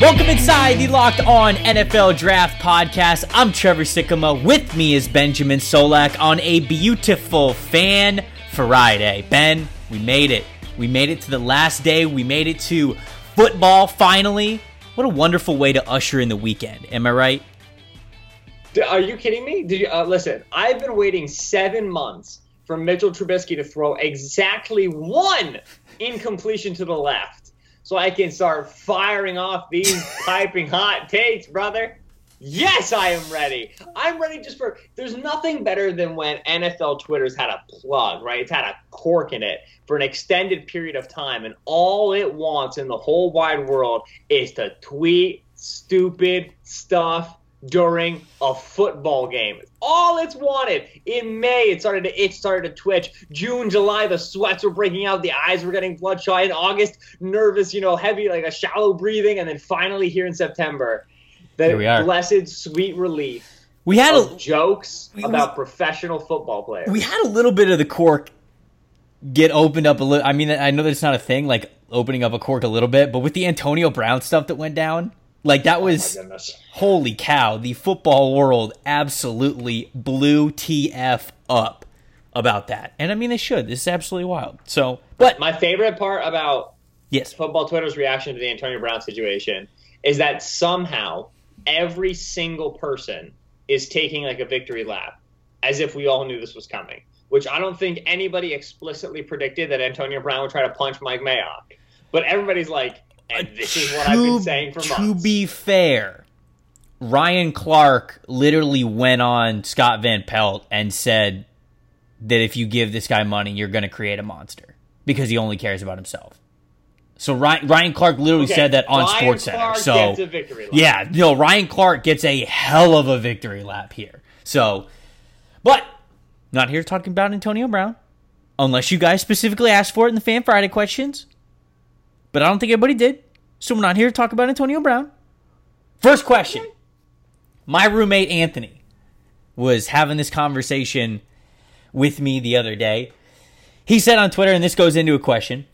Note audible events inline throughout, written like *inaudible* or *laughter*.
Welcome inside the Locked On NFL Draft Podcast. I'm Trevor Sikkema. With me is Benjamin Solak on a beautiful Fan Friday. Ben, we made it. We made it to the last day. We made it to football finally. What a wonderful way to usher in the weekend. Am I right? Are you kidding me? Did you uh, listen? I've been waiting seven months for Mitchell Trubisky to throw exactly one incompletion to the left so I can start firing off these *laughs* piping hot takes, brother. Yes, I am ready. I'm ready just for. There's nothing better than when NFL Twitter's had a plug, right? It's had a cork in it for an extended period of time, and all it wants in the whole wide world is to tweet stupid stuff during a football game. All it's wanted. In May, it started to itch, started to twitch. June, July, the sweats were breaking out, the eyes were getting bloodshot. In August, nervous, you know, heavy, like a shallow breathing, and then finally here in September, the blessed sweet relief. We had a, jokes we, about we, professional football players. We had a little bit of the cork get opened up a little. I mean, I know that's not a thing, like opening up a cork a little bit, but with the Antonio Brown stuff that went down, like that oh was oh holy cow! The football world absolutely blew TF up about that, and I mean they should. This is absolutely wild. So, but my favorite part about yes, football Twitter's reaction to the Antonio Brown situation is that somehow every single person is taking like a victory lap, as if we all knew this was coming. Which I don't think anybody explicitly predicted that Antonio Brown would try to punch Mike Mayock, but everybody's like and this is what to, I've been saying for months. To be fair, Ryan Clark literally went on Scott Van Pelt and said that if you give this guy money, you're going to create a monster because he only cares about himself. So Ryan, Ryan Clark literally okay. said that on Sports Center. So yeah, no, Ryan Clark gets a hell of a victory lap here. So, but not here talking about Antonio Brown, unless you guys specifically asked for it in the Fan Friday questions but I don't think anybody did. So we're not here to talk about Antonio Brown. First question. My roommate Anthony was having this conversation with me the other day. He said on Twitter, and this goes into a question,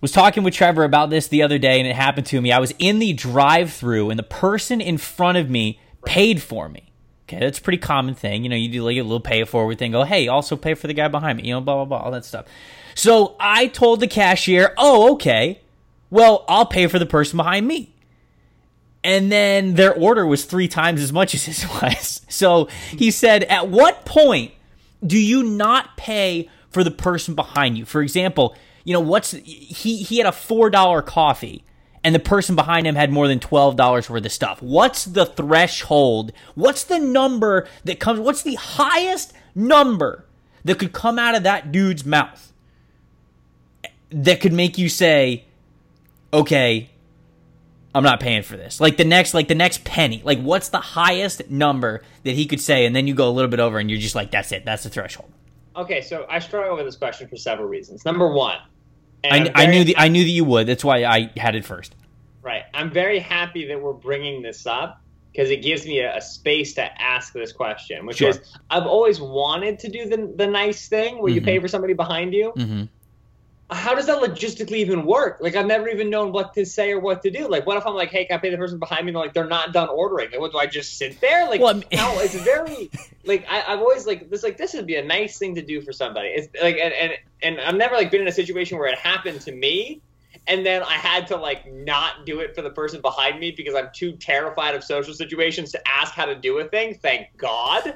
was talking with Trevor about this the other day, and it happened to me. I was in the drive through, and the person in front of me paid for me. Okay, that's a pretty common thing. You know, you do like a little pay it forward thing. Go, hey, also pay for the guy behind me. You know, blah, blah, blah, all that stuff. So I told the cashier, oh, okay well, I'll pay for the person behind me. And then their order was three times as much as his *laughs* was. So he said, At what point do you not pay for the person behind you? For example, you know, what's he he had a four dollar coffee and the person behind him had more than $12 worth of stuff. What's the threshold? What's the number that comes? What's the highest number that could come out of that dude's mouth that could make you say, okay, I'm not paying for this. Like the next, like the next penny. Like what's the highest number that he could say, and then you go a little bit over, and you're just like, that's it, that's the threshold. Okay, so I struggle with this question for several reasons. Number one, I, I, knew the I knew that you would. That's why I had it first. Right. I'm very happy that we're bringing this up because it gives me a, a, space to ask this question, which sure. is I've always wanted to do the the nice thing where mm-hmm. you pay for somebody behind you. Mm-hmm how does that logistically even work? Like, I've never even known what to say or what to do. Like, what if I'm like, hey, can I pay the person behind me? And they're like, they're not done ordering. Like, what do I just sit there? Like, well, no, it's very like I, have always like this. Like, this would be a nice thing to do for somebody. It's like, and and and I've never like been in a situation where it happened to me, and then I had to like not do it for the person behind me because I'm too terrified of social situations to ask how to do a thing. Thank God.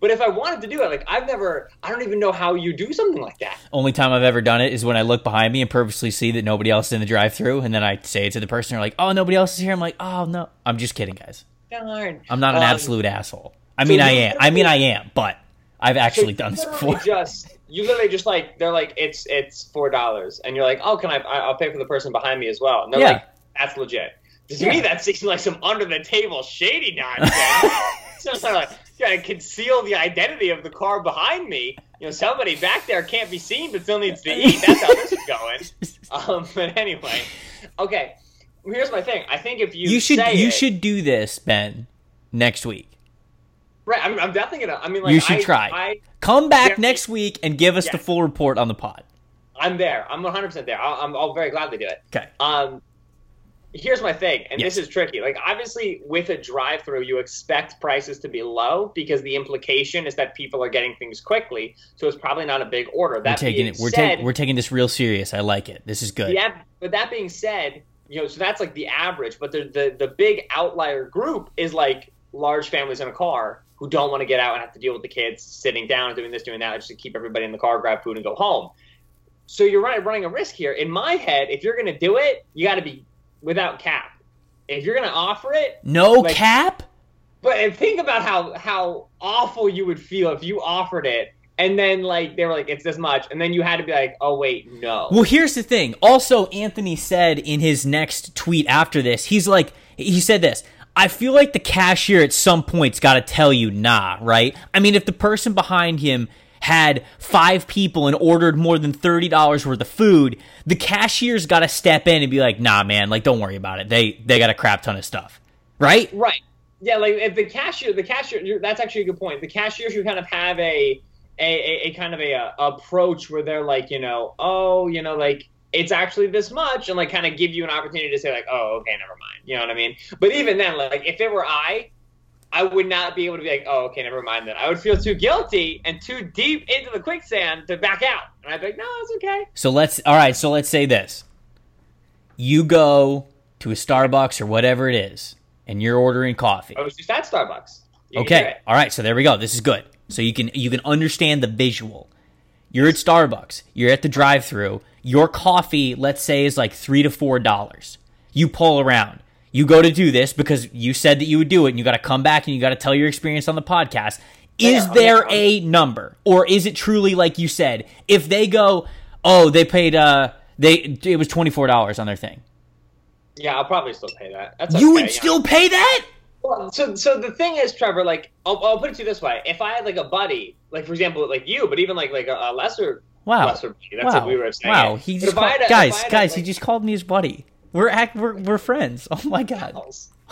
But if I wanted to do it, like I've never, I don't even know how you do something like that. Only time I've ever done it is when I look behind me and purposely see that nobody else is in the drive-through, and then I say it to the person. They're like, "Oh, nobody else is here." I'm like, "Oh no, I'm just kidding, guys. Darn. I'm not an um, absolute asshole. I so mean, I am. I mean, I am, but I've actually so done this before." Just you literally just like they're like it's it's four dollars, and you're like, "Oh, can I? I'll pay for the person behind me as well." And they're yeah. like, "That's legit." To yeah. me, that seems like some under the table shady nonsense. *laughs* so I'm like, to conceal the identity of the car behind me. You know, somebody back there can't be seen, but still needs to eat. That's how this is going. *laughs* Um, but anyway, okay. Here's my thing. I think if you you should you it, should do this, Ben, next week. Right. I'm, I'm definitely gonna. I mean, like you should I, try. I, Come back next week and give us yeah. the full report on the pod. I'm there. I'm 100 percent there. I'll, I'm, I'll very gladly do it. Okay. Um, here's my thing, and Yes. this is tricky. Like obviously, with a drive-through, you expect prices to be low because the implication is that people are getting things quickly, so it's probably not a big order. That We're taking being it. We're, said, taking we're taking this real serious. I like it. This is good. yeah, but that being said, you know, so that's like the average. But the the, the big outlier group is like large families in a car who don't want to get out and have to deal with the kids sitting down and doing this, doing that, just to keep everybody in the car, grab food, and go home. So you're right, running a risk here. In my head, if you're going to do it, you got to be without cap. If you're going to offer it, No Like- cap. but think about how how awful you would feel if you offered it and then like they were like it's this much and then you had to be like oh wait no Well, here's the thing. Also, Anthony said in his next tweet after this, he's like, he said this. I feel like the cashier at some point's got to tell you, nah, right? I mean, if the person behind him had five people and ordered more than $30 worth of food, the cashier's got to step in and be like, nah, man, like, don't worry about it. They, they got a crap ton of stuff, right? Right. Yeah, like if the cashier, the cashier, that's actually a good point. The cashier should kind of have a a, a, a kind of a, uh approach where they're like, you know, oh, you know, like it's actually this much, and like kind of give you an opportunity to say like, oh, okay, never mind. You know what I mean? But even then, like if it were I, I would not be able to be like, oh, okay, never mind. Then I would feel too guilty and too deep into the quicksand to back out, and I'd be like, no, it's okay. So let's, all right, so let's say this. You go to a Starbucks or whatever it is, and you're ordering coffee. Oh, I was just at Starbucks. You Okay. All right. So there we go. This is good. So you can you can understand the visual. You're at Starbucks. You're at the drive-through. Your coffee, let's say, is like three to four dollars. You pull around. You go to do this because you said that you would do it, and you got to come back and you got to tell your experience on the podcast. Is Yeah, there a number, or is it truly like you said? If they go, oh, they paid, uh, they it was twenty four dollars on their thing. Yeah, I'll probably still pay that. That's you okay, would know. still pay that? Well, so so the thing is, Trevor, like I'll, I'll put it to you this way: if I had like a buddy, like for example, like you, but even like like a, a lesser Wow. lesser buddy, that's wow. what we were saying. Wow, he just called, had a- if guys, a, guys, he just called me his buddy. We're act, we're we're friends. Oh my god.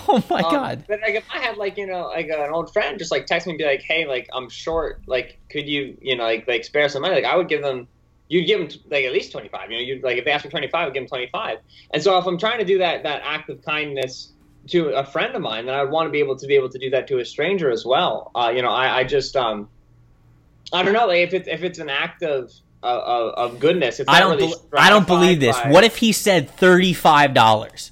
Oh my Um, god. But like if I had like you know like an old friend just like text me and be like, hey, like I'm short, like could you you know like like spare some money? Like I would give them. You'd give them like at least twenty five. You know, you'd like if they ask for twenty five, I'd give them twenty five. And so if I'm trying to do that that act of kindness to a friend of mine, then I want to be able to be able to do that to a stranger as well. Uh, you know, I, I just um, I don't know, like if it's if it's an act of of, of goodness. It's I don't really I don't believe this. by- What if he said $35?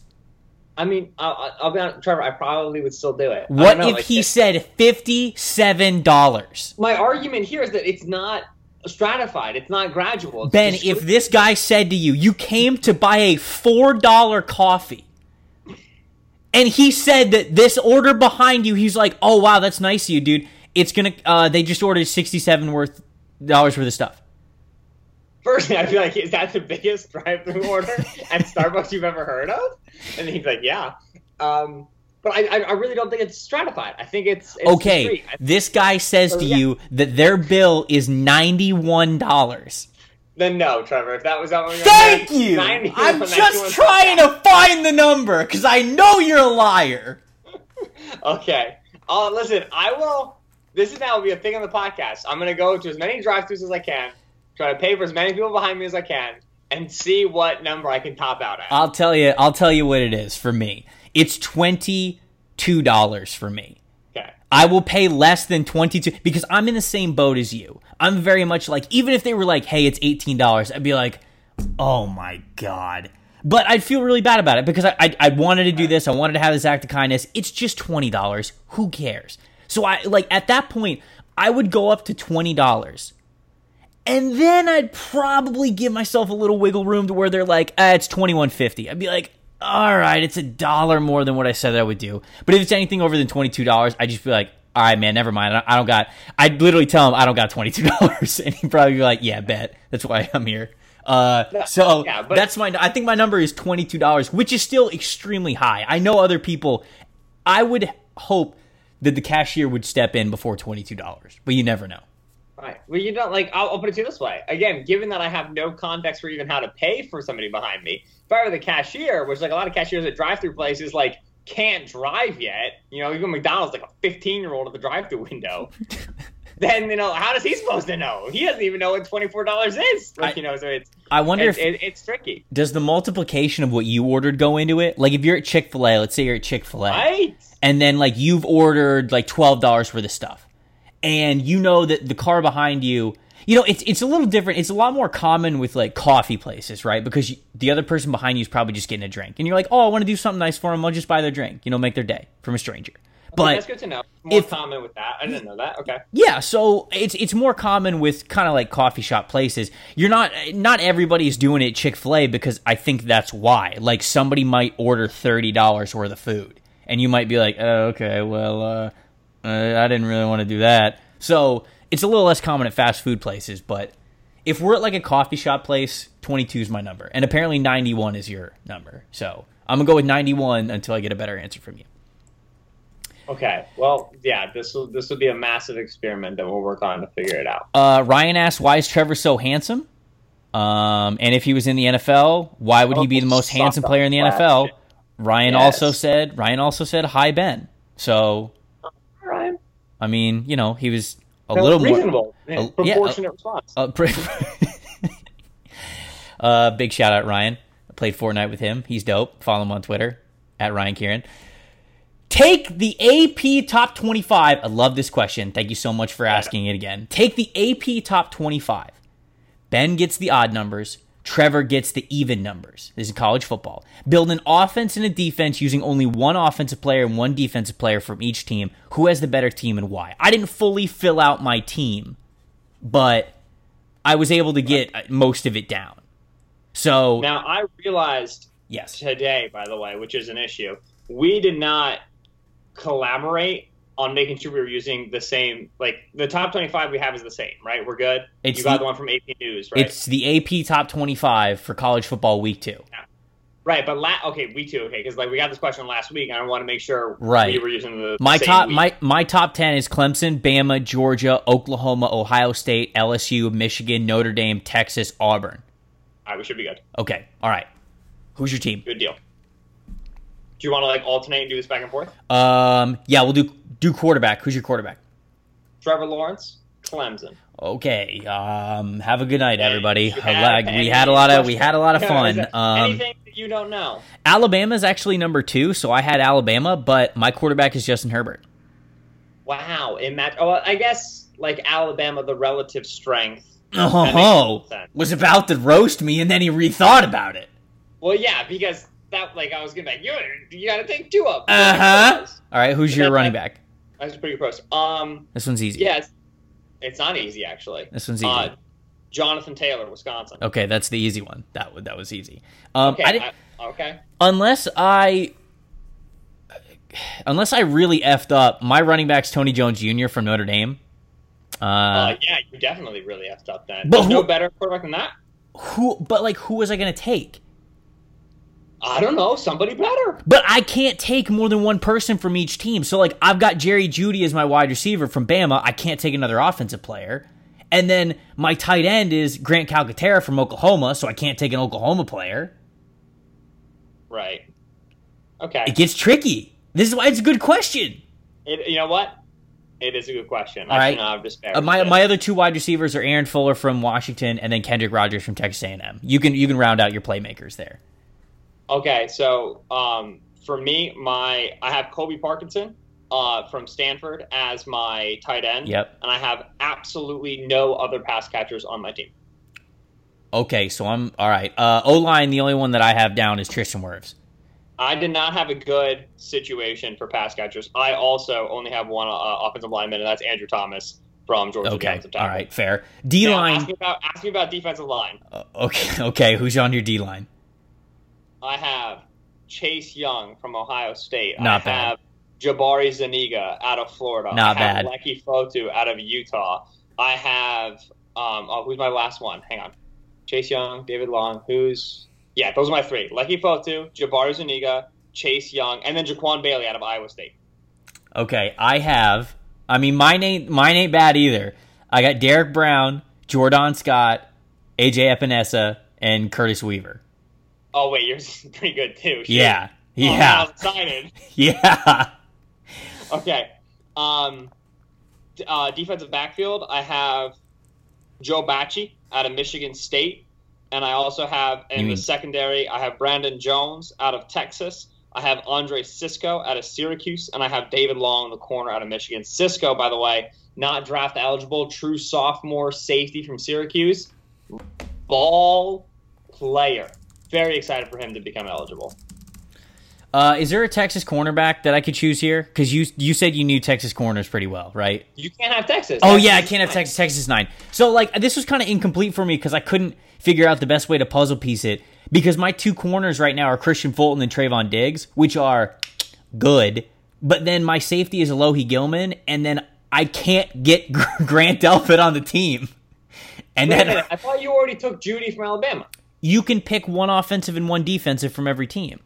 I mean, I'll, I'll be honest, Trevor. I probably would still do it. What know, if like, he it- said $57? My argument here is that it's not stratified. It's not gradual. It's Ben, if this guy said to you, you came to buy a $4 coffee, and he said that this order behind you, he's like, oh, wow, that's nice of you, dude. It's gonna, uh, they just ordered 67 worth dollars worth of stuff. Firstly, I'd be like, "Is that the biggest drive-through *laughs* order at Starbucks you've ever heard of?" And he's like, "Yeah." Um, but I, I, I really don't think it's stratified. I think it's, it's Okay, discrete. I- this guy says So, to yeah. you that their bill is $91. Then no, Trevor. If that was that one, Thank you. I'm just trying to find the number because I know you're a liar. *laughs* Okay. Uh, listen, I will. This is now will be a thing on the podcast. I'm gonna go to as many drive-throughs as I can, try to pay for as many people behind me as I can, and see what number I can top out at. I'll tell you. I'll tell you what it is for me. It's twenty two dollars for me. okay. I will pay less than 22 because I'm in the same boat as you. I'm very much like even if they were like, "Hey, it's $18." I'd be like, "Oh my god." But I'd feel really bad about it because I, I I wanted to do this. I wanted to have this act of kindness. It's just $20. Who cares? So I like at that point, I would go up to $20. And then I'd probably give myself a little wiggle room to where they're like, ah, it's twenty one fifty. I'd be like, all right, it's a dollar more than what I said that I would do. But if it's anything over than twenty two dollars, I'd just be like, all right, man, never mind. I I don't got. I'd literally tell him I don't got twenty two dollars, *laughs* and he'd probably be like, yeah, bet. That's why I'm here. Uh, so yeah, but- that's my. I think my number is twenty two dollars, which is still extremely high. I know other people. I would hope that the cashier would step in before twenty two dollars, but you never know. Right. Well, you don't like. I'll, I'll put it to you this way. Again, given that I have no context for even how to pay for somebody behind me, if I were the cashier, which like a lot of cashiers at drive-through places like can't drive yet. You know, even McDonald's like a 15-year-old at the drive-through window. *laughs* then you know how does he supposed to know? He doesn't even know what twenty four dollars is. Like I- you know, so it's I wonder it's, if it, it's tricky, does the multiplication of what you ordered go into it? Like if you're at Chick Fil A, let's say you're at Chick Fil A, right? and then like you've ordered like twelve dollars worth of stuff, and you know that the car behind you, you know, it's it's a little different. It's a lot more common with like coffee places, right? Because you, the other person behind you is probably just getting a drink, and you're like, oh, I want to do something nice for them. I'll just buy their drink, you know, make their day from a stranger. But that's good to know. More if- common with that. I didn't know that. Okay. Yeah, so it's it's more common with kind of like coffee shop places. You're not not everybody's doing it Chick Fil A because I think that's why. Like somebody might order thirty dollars worth of food, and you might be like, oh, okay, well, uh, uh, I didn't really want to do that. So it's a little less common at fast food places, but if we're at like a coffee shop place, twenty two is my number, and apparently ninety one is your number. So I'm gonna go with ninety one until I get a better answer from you. Okay. Well, yeah. This will this will be a massive experiment that we'll work on to figure it out. Uh, Ryan asked, "Why is Trevor so handsome?" Um, and if he was in the NFL, why would he be the most handsome player in the NFL? Ryan Yes. also said. Ryan also said, "Hi Ben." So. I mean, you know, he was a No, little more. reasonable, a- yeah, proportionate response. Uh, pre- *laughs* uh, big shout out Ryan. I played Fortnite with him. He's dope. Follow him on Twitter at Ryan Kieran. Take the AP top 25. I love this question. Thank you so much for asking it again. Take the AP top 25. Ben gets the odd numbers. Trevor gets the even numbers. This is college football. Build an offense and a defense using only one offensive player and one defensive player from each team. Who has the better team and why? I didn't fully fill out my team, but I was able to get most of it down. So, now I realized yes. today, by the way, which is an issue. We did not collaborate on making sure we were using the same. Like the top twenty-five we have is the same, right? We're good. It's you got the- the, one from AP News, right? It's the AP top 25 for college football week two. right, but la- okay, we too, okay, because like we got this question last week, and I want to make sure Right. we were using the My the same top week. my my top 10 is Clemson, Bama, Georgia, Oklahoma, Ohio State, LSU, Michigan, Notre Dame, Texas, Auburn. All right, we should be good. Okay. All right. Who's your team? Good deal. Do you want to like alternate and do this back and forth? Um yeah, we'll do do quarterback. Who's your quarterback? Trevor Lawrence, Clemson. Okay. Um have a good night everybody. we had a lot of we had a lot of fun. Um Anything that you don't know? Alabama is actually number 2, so I had Alabama, but my quarterback is Justin Herbert. Wow, it match. Oh, I guess like Alabama, the relative strength. *laughs* Oh, makes was about to roast me and then he rethought about it. Well, yeah, because that like I was gonna be like, you you got to take two up. Uh-huh. All right, who's your running back? That's pretty close. Um, This one's easy. yeah, it's, it's not easy actually. This one's easy. Uh, Jonathan Taylor, Wisconsin. okay, that's the easy one. That w- that was easy. Um, Okay, I I- okay. unless I unless I really effed up, my running back's Tony Jones Jr. from Notre Dame. Uh, Uh, yeah, you definitely really effed up then. But There's no who- better quarterback than that. who? But like, who was I going to take? I don't know, somebody better. But I can't take more than one person from each team. So like, I've got Jerry Jeudy as my wide receiver from Bama. I can't take another offensive player. And then my tight end is Grant Calcaterra from Oklahoma, so I can't take an Oklahoma player. Right. Okay. It gets tricky. This is why it's a good question. It, you know what? It is a good question. All I right. Uh, my it. my other two wide receivers are Aaron Fuller from Washington and then Kendrick Rogers from Texas A&M. You can you can round out your playmakers there. Okay, so um, for me, my I have Colby Parkinson uh, from Stanford as my tight end. Yep. And I have absolutely no other pass catchers on my team. Okay, so I'm all right. Uh, O line, the only one that I have down is Tristan Wirfs. I did not have a good situation for pass catchers. I also only have one uh, offensive lineman, and that's Andrew Thomas from Georgia. Okay, all right, fair. D ask line. about ask me about defensive line. uh, okay, *laughs* okay. Who's on your D line? I have Chase Young from Ohio State. Not I bad. have Jabari Zuniga out of Florida. Not I have bad. Leki Fotu out of Utah. I have um oh who's my last one? Hang on. Chase Young, David Long, who's yeah, those are my three. Leki Fotu, Jabari Zuniga, Chase Young, and then Jaquan Bailey out of Iowa State. Okay, I have. I mean, mine ain't mine ain't bad either. I got Derrick Brown, Jordan Scott, AJ Epenesa, and Curtis Weaver. Oh wait, yours is *laughs* pretty good too. Shit. Yeah, Oh, yeah, was *laughs* excited. yeah. Okay. Um uh, defensive backfield, I have Joe Bachie out of Michigan State, and I also have in You the mean- secondary, I have Brandon Jones out of Texas. I have Andre Cisco out of Syracuse, and I have David Long, the corner out of Michigan. Cisco, by the way, not draft eligible, true sophomore safety from Syracuse, ball player. Very excited for him to become eligible. Uh, is there a Texas cornerback that I could choose here? Because you you said you knew Texas corners pretty well, right? You can't have Texas. Oh Texas yeah, I can't have. Texas. Texas nine. So like this was kind of incomplete for me because I couldn't figure out the best way to puzzle piece it because my two corners right now are Kristian Fulton and Trevon Diggs, which are good. But then my safety is Alohi Gilman, and then I can't get Grant Delpit on the team. And Wait then I thought you already took Jeudy from Alabama. You can pick one offensive and one defensive from every team.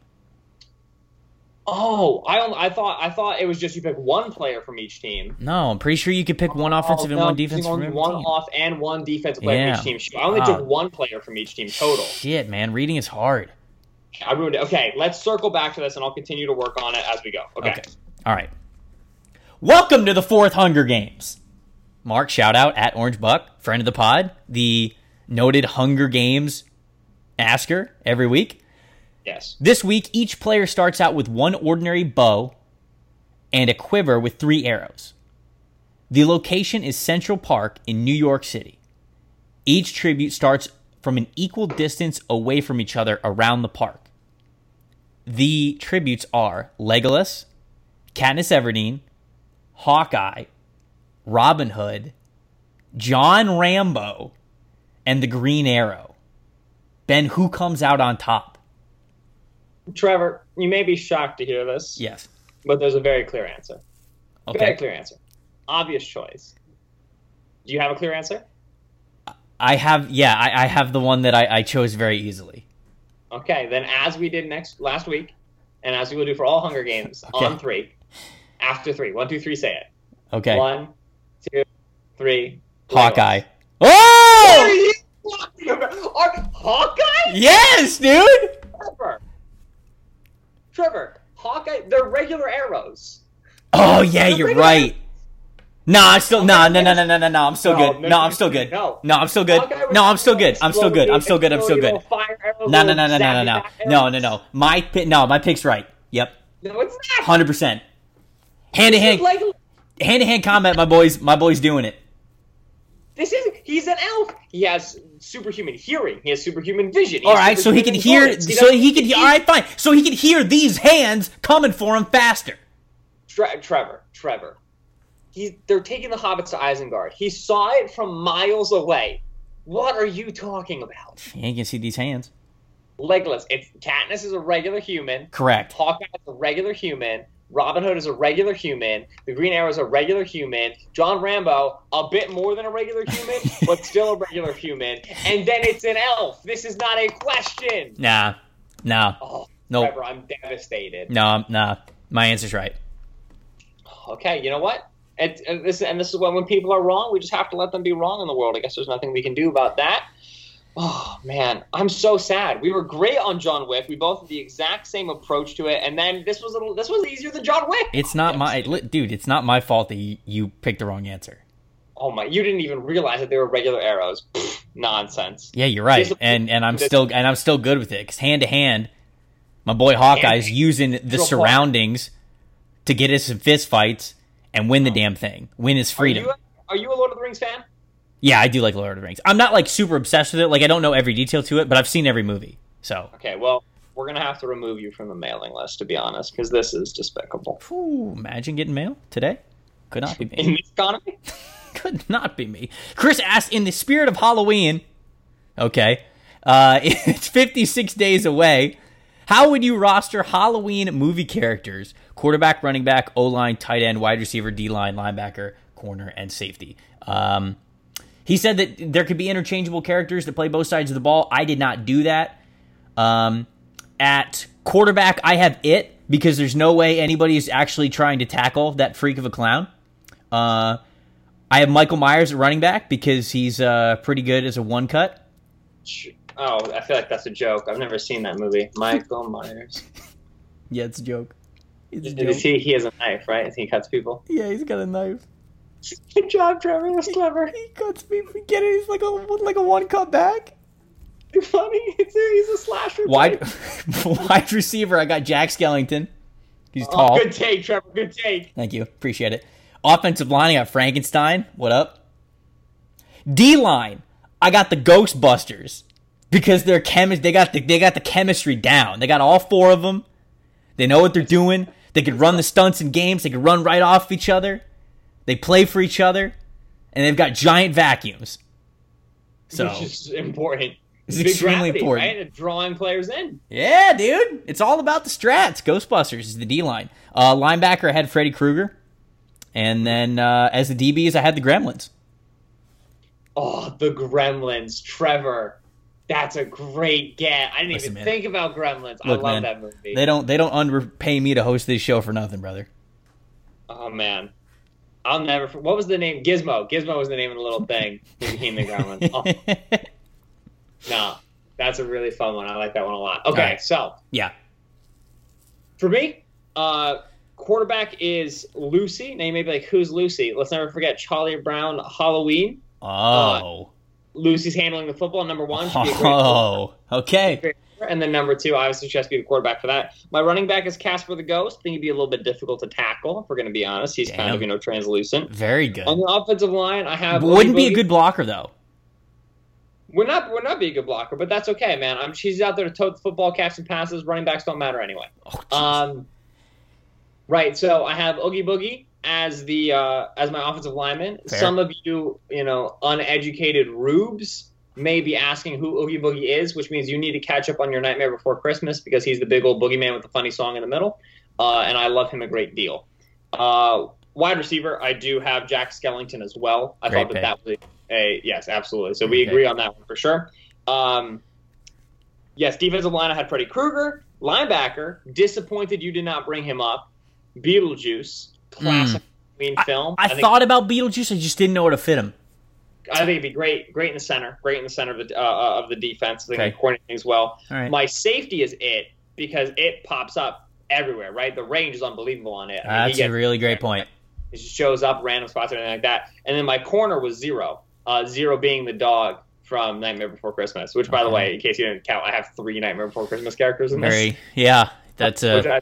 Oh, I I thought I thought it was just you pick one player from each team. No, I'm pretty sure you could pick one oh, offensive Oh, and no, one using defensive from only every one team. off and one defensive player Yeah. from each team. I only Wow. took ah. one player from each team total. Shit, man, reading is hard. I ruined it. Okay, let's circle back to this, and I'll continue to work on it as we go. Okay. Okay. All right. Welcome to the fourth Hunger Games. Mark, shout out at Orange Buck, friend of the pod, the noted Hunger Games asker every week. Yes. This week, each player starts out with one ordinary bow and a quiver with three arrows. The location is Central Park in New York City. Each tribute starts from an equal distance away from each other around the park. The tributes are Legolas, Katniss Everdeen, Hawkeye, Robin Hood, John Rambo, and the Green Arrow. Ben, who comes out on top? Trevor, you may be shocked to hear this, Yes. but there's a very clear answer. Okay. Very clear answer. Obvious choice. Do you have a clear answer? I have, yeah, I, I have the one that I, I chose very easily. Okay, then as we did next last week, and as we will do for all Hunger Games Okay. on three, after three, one, two, three, say it. Okay. One, two, three. Hawkeye. Oh! Talking about? Are- Hawkeye? Yes, dude! Trevor. Trevor, Hawkeye, they're regular arrows. Oh, yeah, They're you're right. No, I'm still no no no no no no no. I'm still No, good. no, No, I'm still good. no. No, I'm still good. No, I'm still good. I'm still good. I'm still good. I'm still good. No no no no no no no no no no. My pick. No, my pick's right. Yep, No, it's not. hundred percent. Hand to hand, Like, hand to hand combat. My boys, my boys doing it. this is he's an elf. He has superhuman hearing. He has superhuman vision. He All so he can hear. bullets. So he can. hear. All right, fine. So he can hear these hands coming for him faster. Tre- Trevor, Trevor. He, they're taking the hobbits to Isengard. He saw it from miles away. What are you talking about? You can see these hands. Legolas. It's Katniss is a regular human. Correct. Hawkeye is a regular human. Robin Hood is a regular human. The Green Arrow is a regular human. John Rambo, a bit more than a regular human, *laughs* but still a regular human. And then it's an elf. This is not a question. Nah, nah, Oh, no, Trevor, I'm devastated. no, I'm- nah. My answer's right. Okay, you know what? It, and this and this is when when people are wrong, we just have to let them be wrong in the world. I guess there's nothing we can do about that. Oh man, I'm so sad. We were great on John Wick. We both had the exact same approach to it, and then this was a little, this was easier than John Wick. It's not my dude. It's not my fault that you, you picked the wrong answer. Oh my! You didn't even realize that they were regular arrows. Pfft, nonsense. Yeah, you're right, and and I'm *laughs* still and I'm still good with it because hand to hand, my boy Hawkeye's using the surroundings to get us in fist fights and win the damn thing, win his freedom. Are you, are you a Lord of the Rings fan? Yeah, I do like Lord of the Rings. I'm not like super obsessed with it. Like I don't know every detail to it, but I've seen every movie. So, Okay, well, we're gonna have to remove you from the mailing list to be honest, because this is despicable. Whew, imagine getting mail today. Could not be *laughs* me. In this economy, *laughs* Could not be me. Chris asked, in the spirit of Halloween, okay, uh, *laughs* it's 56 days away. How would you roster Halloween movie characters? Quarterback, running back, O line, tight end, wide receiver, D line, linebacker, corner, and safety. Um, he said that there could be interchangeable characters that play both sides of the ball. I did not do that. Um, at quarterback, I have it because there's no way anybody is actually trying to tackle that freak of a clown. Uh, I have Michael Myers at running back because he's uh, pretty good as a one cut. oh, I feel like that's a joke. I've never seen that movie. Michael Myers. *laughs* Yeah, it's a joke. It's a joke. he, he has a knife, right? He cuts people. Yeah, he's got a knife. Good job, Trevor. That's clever. He cuts me for getting he's like a like a one cut back. Funny. *laughs* It's a, he's a slasher. Wide *laughs* wide receiver. I got Jack Skellington. He's Oh, tall. good take, Trevor. Good take. Thank you. Appreciate it. Offensive line, I got Frankenstein. What up? D line, I got the Ghostbusters because they're chemi- They got the they got the chemistry down. They got all four of them. They know what they're doing. They could run the stunts in games. They could run right off each other. They play for each other, and they've got giant vacuums. So Which is important. It's Big extremely gravity, important. Right? And drawing players in. yeah, dude, it's all about the strats. Ghostbusters is the D line. Uh, linebacker, I had Freddy Krueger, and then uh, as the DBs, I had the Gremlins. Oh, the Gremlins, Trevor. That's a great get. I didn't Listen, even man. think about Gremlins. Look, I love man, that movie. They don't they don't underpay me to host this show for nothing, brother. Oh man, I'll never. What was the name? Gizmo. Gizmo was the name of the little thing. became the Gremlins. Oh, *laughs* no, that's a really fun one. I like that one a lot. Okay, Alright. so yeah. for me, uh, quarterback is Lucy. Now you may be like, who's Lucy? Let's never forget Charlie Brown Halloween. Oh. Lucy's handling the football. Number one should be a great Oh. Okay. And then number two, obviously, she has to be the quarterback for that. My running back is Casper the Ghost. I think he'd be a little bit difficult to tackle, if we're going to be honest. He's kind of, you know, translucent. Very good. On the offensive line, I have. Wouldn't be a good blocker though. We're not. We're not be a good blocker, but that's okay, man. I'm. She's out there to tote the football, catch some passes. Running backs don't matter anyway. Oh. Um, right. So I have Oogie Boogie as the uh, as my offensive lineman. Fair. Some of you, you know, uneducated rubes may be asking who Oogie Boogie is, which means you need to catch up on your Nightmare Before Christmas because he's the big old boogeyman with the funny song in the middle, uh, and I love him a great deal. Uh, wide receiver, I do have Jack Skellington as well. I Great thought that pick. that was a yes, absolutely. So Great we pick. agree on that one for sure. Um, yes, defensive line, I had Freddy Krueger. Linebacker, disappointed you did not bring him up. Beetlejuice, classic Halloween film. Hmm. I, think, thought about Beetlejuice, I just didn't know where to fit him. I think it'd be great, great in the center, great in the center of the uh, uh, of the defense. I think Okay. okay. coordinate things well. Right. My safety is it because it pops up everywhere. Right, the range is unbelievable on it. I mean, That's a really great point. It just shows up random spots or anything like that. And then my corner was zero. Uh, zero being the dog from Nightmare Before Christmas. Which, by the way, in case you didn't count, I have three Nightmare Before Christmas characters in this. Very yeah. That's a.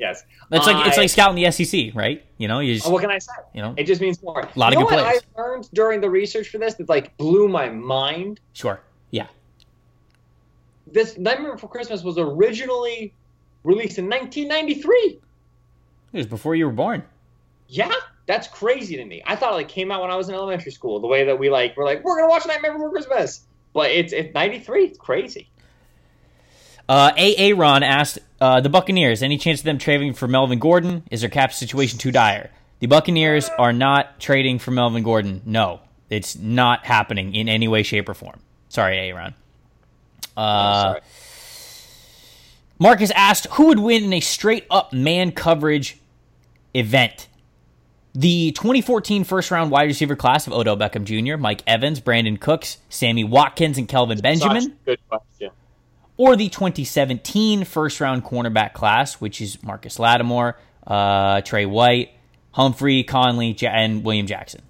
yes. It's like it's like scouting the SEC, right? You know, you just what can I say? you know It just means more. A lot you of good what. I learned during the research for this that like blew my mind. sure. Yeah. This Nightmare Before Christmas was originally released in 1993. It was before you were born. Yeah, that's crazy to me. I thought it like came out when I was in elementary school. The way that we like we're like we're gonna watch Nightmare Before Christmas, but it's it's 93. It's crazy. Uh, A. Ron asked uh, the Buccaneers, any chance of them trading for Melvin Gordon? Is their cap situation too dire? The Buccaneers are not trading for Melvin Gordon. No, it's not happening in any way, shape, or form. Sorry, A. Ron. Uh, Sorry. Marcus asked who would win in a straight up man coverage event. The 2014 first round wide receiver class of Odell Beckham Jr., Mike Evans, Brandin Cooks, Sammy Watkins, and Kelvin Benjamin good question. Or the 2017 first round cornerback class, which is Marcus Lattimore, uh, Trey White, Humphrey, Conley, ja- and William Jackson.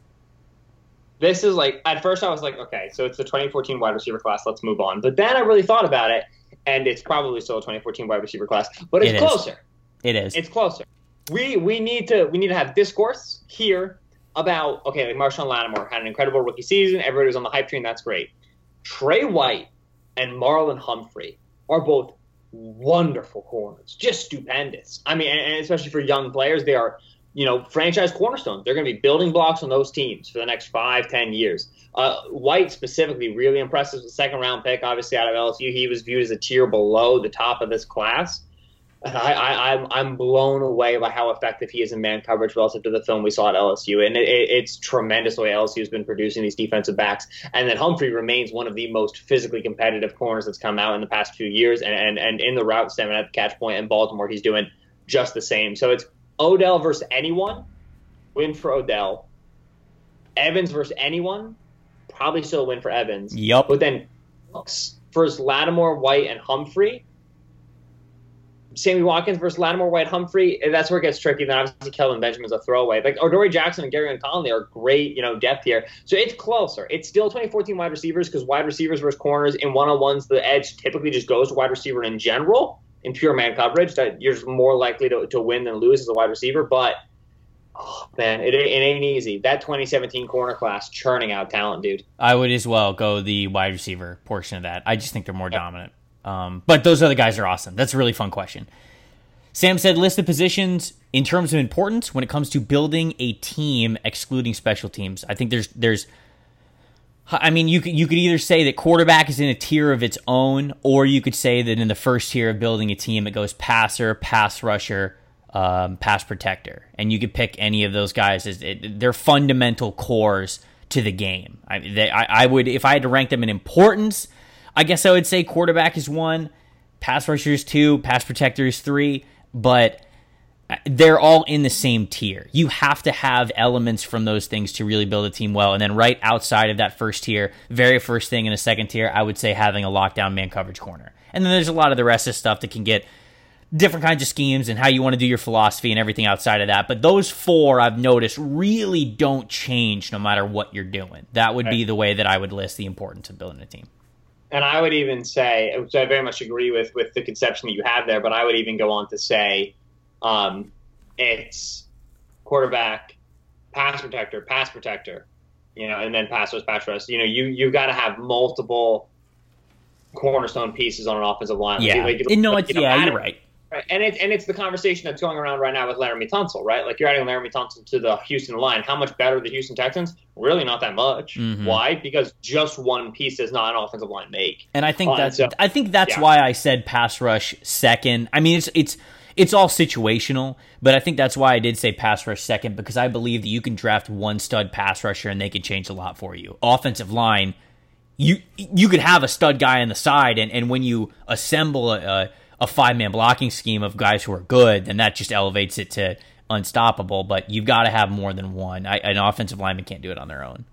This is like at first I was like, okay, so it's the 2014 wide receiver class. Let's move on. But then I really thought about it, and it's probably still a 2014 wide receiver class, but it's It closer. It is. It's closer. We we need to we need to have discourse here about okay, like Marshon Lattimore had an incredible rookie season. Everybody was on the hype train. That's great. Trey White and Marlon Humphrey are both wonderful corners, just stupendous. I mean, and, and especially for young players, they are you know franchise cornerstones. They're going to be building blocks on those teams for the next five, ten years. Uh, White specifically really impressive. Second round pick, obviously out of LSU, he was viewed as a tier below the top of this class. And I, I, I'm I'm blown away by how effective he is in man coverage relative to the film we saw at LSU, and it, it, it's tremendous the way LSU has been producing these defensive backs. And then Humphrey remains one of the most physically competitive corners that's come out in the past few years, and and, and in the route stemming at the catch point in Baltimore, he's doing just the same. So it's Odell versus anyone, win for Odell. Evans versus anyone, probably still a win for Evans. Yup. But then Cooks versus Lattimore, White, and Humphrey. Sammy Watkins versus Lattimore White Humphrey, eh, that's where it gets tricky. Then obviously Kelvin Benjamin's a throwaway. Like Adoree Jackson and Gareon Conley are great, you know, depth here. So it's closer. It's still 2014 wide receivers because wide receivers versus corners in one on ones, the edge typically just goes to wide receiver in general in pure man coverage. That you're just more likely to, to win than lose as a wide receiver. But oh man, it, it ain't easy. That 2017 corner class churning out talent, dude. I would as well go the wide receiver portion of that. I just think they're more dominant. Um, but those other guys are awesome. That's a really fun question. Sam said, list the positions in terms of importance when it comes to building a team, excluding special teams. I think there's there's. I mean, you could you could either say that quarterback is in a tier of its own, or you could say that in the first tier of building a team, it goes passer, pass rusher, um, pass protector, and you could pick any of those guys as it, they're fundamental cores to the game. I, they, I, I would if I had to rank them in importance, I guess I would say quarterback is one, pass rusher is two, pass protector is three, but uh, they're all in the same tier. You have to have elements from those things to really build a team well. And then right outside of that first tier, very first thing in a second tier, I would say having a lockdown man coverage corner. And then there's a lot of the rest of stuff that can get different kinds of schemes and how you want to do your philosophy and everything outside of that. But those four I've noticed really don't change no matter what you're doing. That would be the way that I would list the importance of building a team and I would even say, which I very much agree with with the conception that you have there, but I would even go on to say, um, it's quarterback, pass protector, pass protector, you know, and then pass rush, pass rush. You know, you you've got to have multiple cornerstone pieces on an offensive line. Yeah, like, like, no, it's, know, yeah, you're right. Right. And it's and it's the conversation that's going around right now with Laremy Tunsil, right? Like you're adding Laremy Tunsil to the Houston line. How much better the Houston Texans? Really, not that much. Mm-hmm. Why? Because just one piece is not an offensive line make. And I think uh, that's so, I think that's yeah. why I said pass rush second. I mean, it's it's it's all situational, but I think that's why I did say pass rush second because I believe that you can draft one stud pass rusher and they can change a lot for you. Offensive line, you you could have a stud guy on the side, and and when you assemble a, a a five man blocking scheme of guys who are good, then that just elevates it to unstoppable. But you've got to have more than one. I, an offensive lineman can't do it on their own.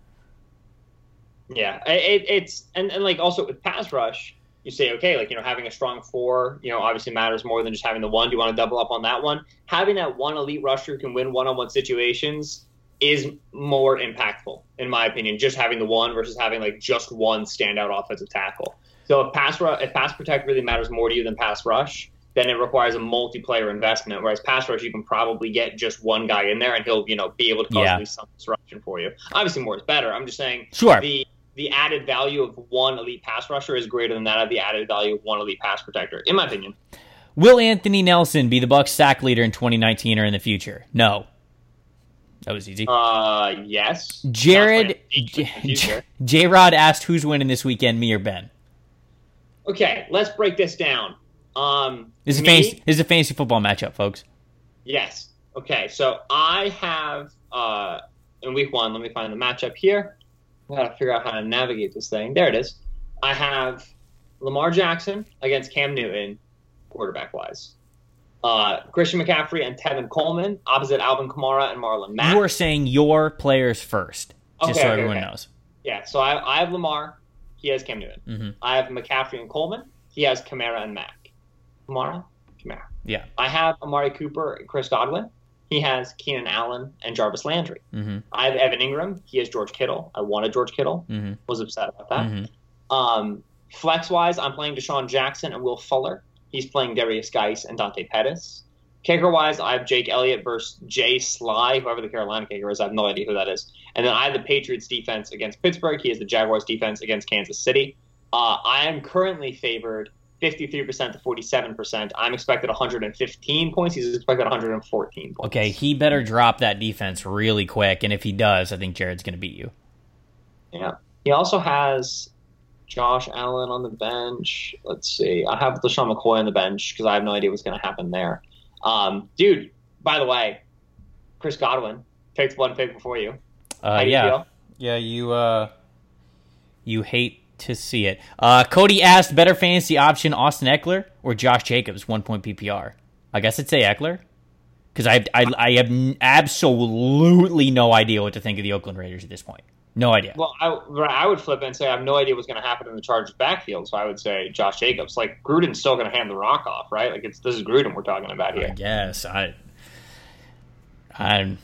Yeah, it, it's and, and like also with pass rush, you say okay, like you know having a strong four, you know obviously matters more than just having the one. Do you want to double up on that one? Having that one elite rusher who can win one on one situations is more impactful in my opinion. Just having the one versus having like just one standout offensive tackle. So if pass rush, if pass protect really matters more to you than pass rush, then it requires a multiplayer investment. Whereas pass rush, you can probably get just one guy in there, and he'll you know be able to cause yeah. at least some disruption for you. Obviously, more is better. I'm just saying. Sure. The the added value of one elite pass rusher is greater than that of the added value of one elite pass protector, in my opinion. Will Anthony Nelson be the Bucs sack leader in 2019 or in the future? No. That was easy. Uh, yes. Jared J Rod asked who's winning this weekend, me or Ben. Okay, let's break this down. Um, this is a fantasy, this is a fantasy football matchup, folks. Yes. Okay, so I have uh, in week one. Let me find the matchup here. I gotta figure out how to navigate this thing. There it is. I have Lamar Jackson against Cam Newton, quarterback wise. Uh, Christian McCaffrey and Tevin Coleman opposite Alvin Kamara and Marlon Mack. You are saying your players first, just okay, so okay, everyone okay. knows. Yeah, so I, I have Lamar. He has Cam Newton. Mm-hmm. I have McCaffrey and Coleman. He has Kamara and Mack. Kamara? Kamara. Yeah. I have Amari Cooper and Chris Godwin. He has Keenan Allen and Jarvis Landry. Mm-hmm. I have Evan Engram. He has George Kittle. I wanted George Kittle. Mm-hmm. Was upset about that. Mm-hmm. Um, flex wise, I'm playing DeSean Jackson and Will Fuller. He's playing Derrius Guice and Dante Pettis. Kicker wise, I have Jake Elliott versus Jay Slye, whoever the Carolina kicker is. I have no idea who that is. And then I have the Patriots defense against Pittsburgh. He has the Jaguars defense against Kansas City. Uh, I am currently favored 53% to 47%. I'm expected 115 points. He's expected 114 points. Okay, he better drop that defense really quick. And if he does, I think Jared's going to beat you. Yeah. He also has Josh Allen on the bench. Let's see. I have LeSean McCoy on the bench because I have no idea what's going to happen there. Um, dude, by the way, Chris Godwin picked one pick before you. Uh, yeah, feel? yeah. You uh, you hate to see it. Uh, Cody asked, better fantasy option: Austin Ekeler or Josh Jacobs, one point PPR. I guess I'd say Ekeler because I, I I have absolutely no idea what to think of the Oakland Raiders at this point. No idea. Well, I, I would flip and say I have no idea what's going to happen in the Chargers backfield, so I would say Josh Jacobs. Like Gruden's still going to hand the rock off, right? Like it's this is Gruden we're talking about here. I guess I, I,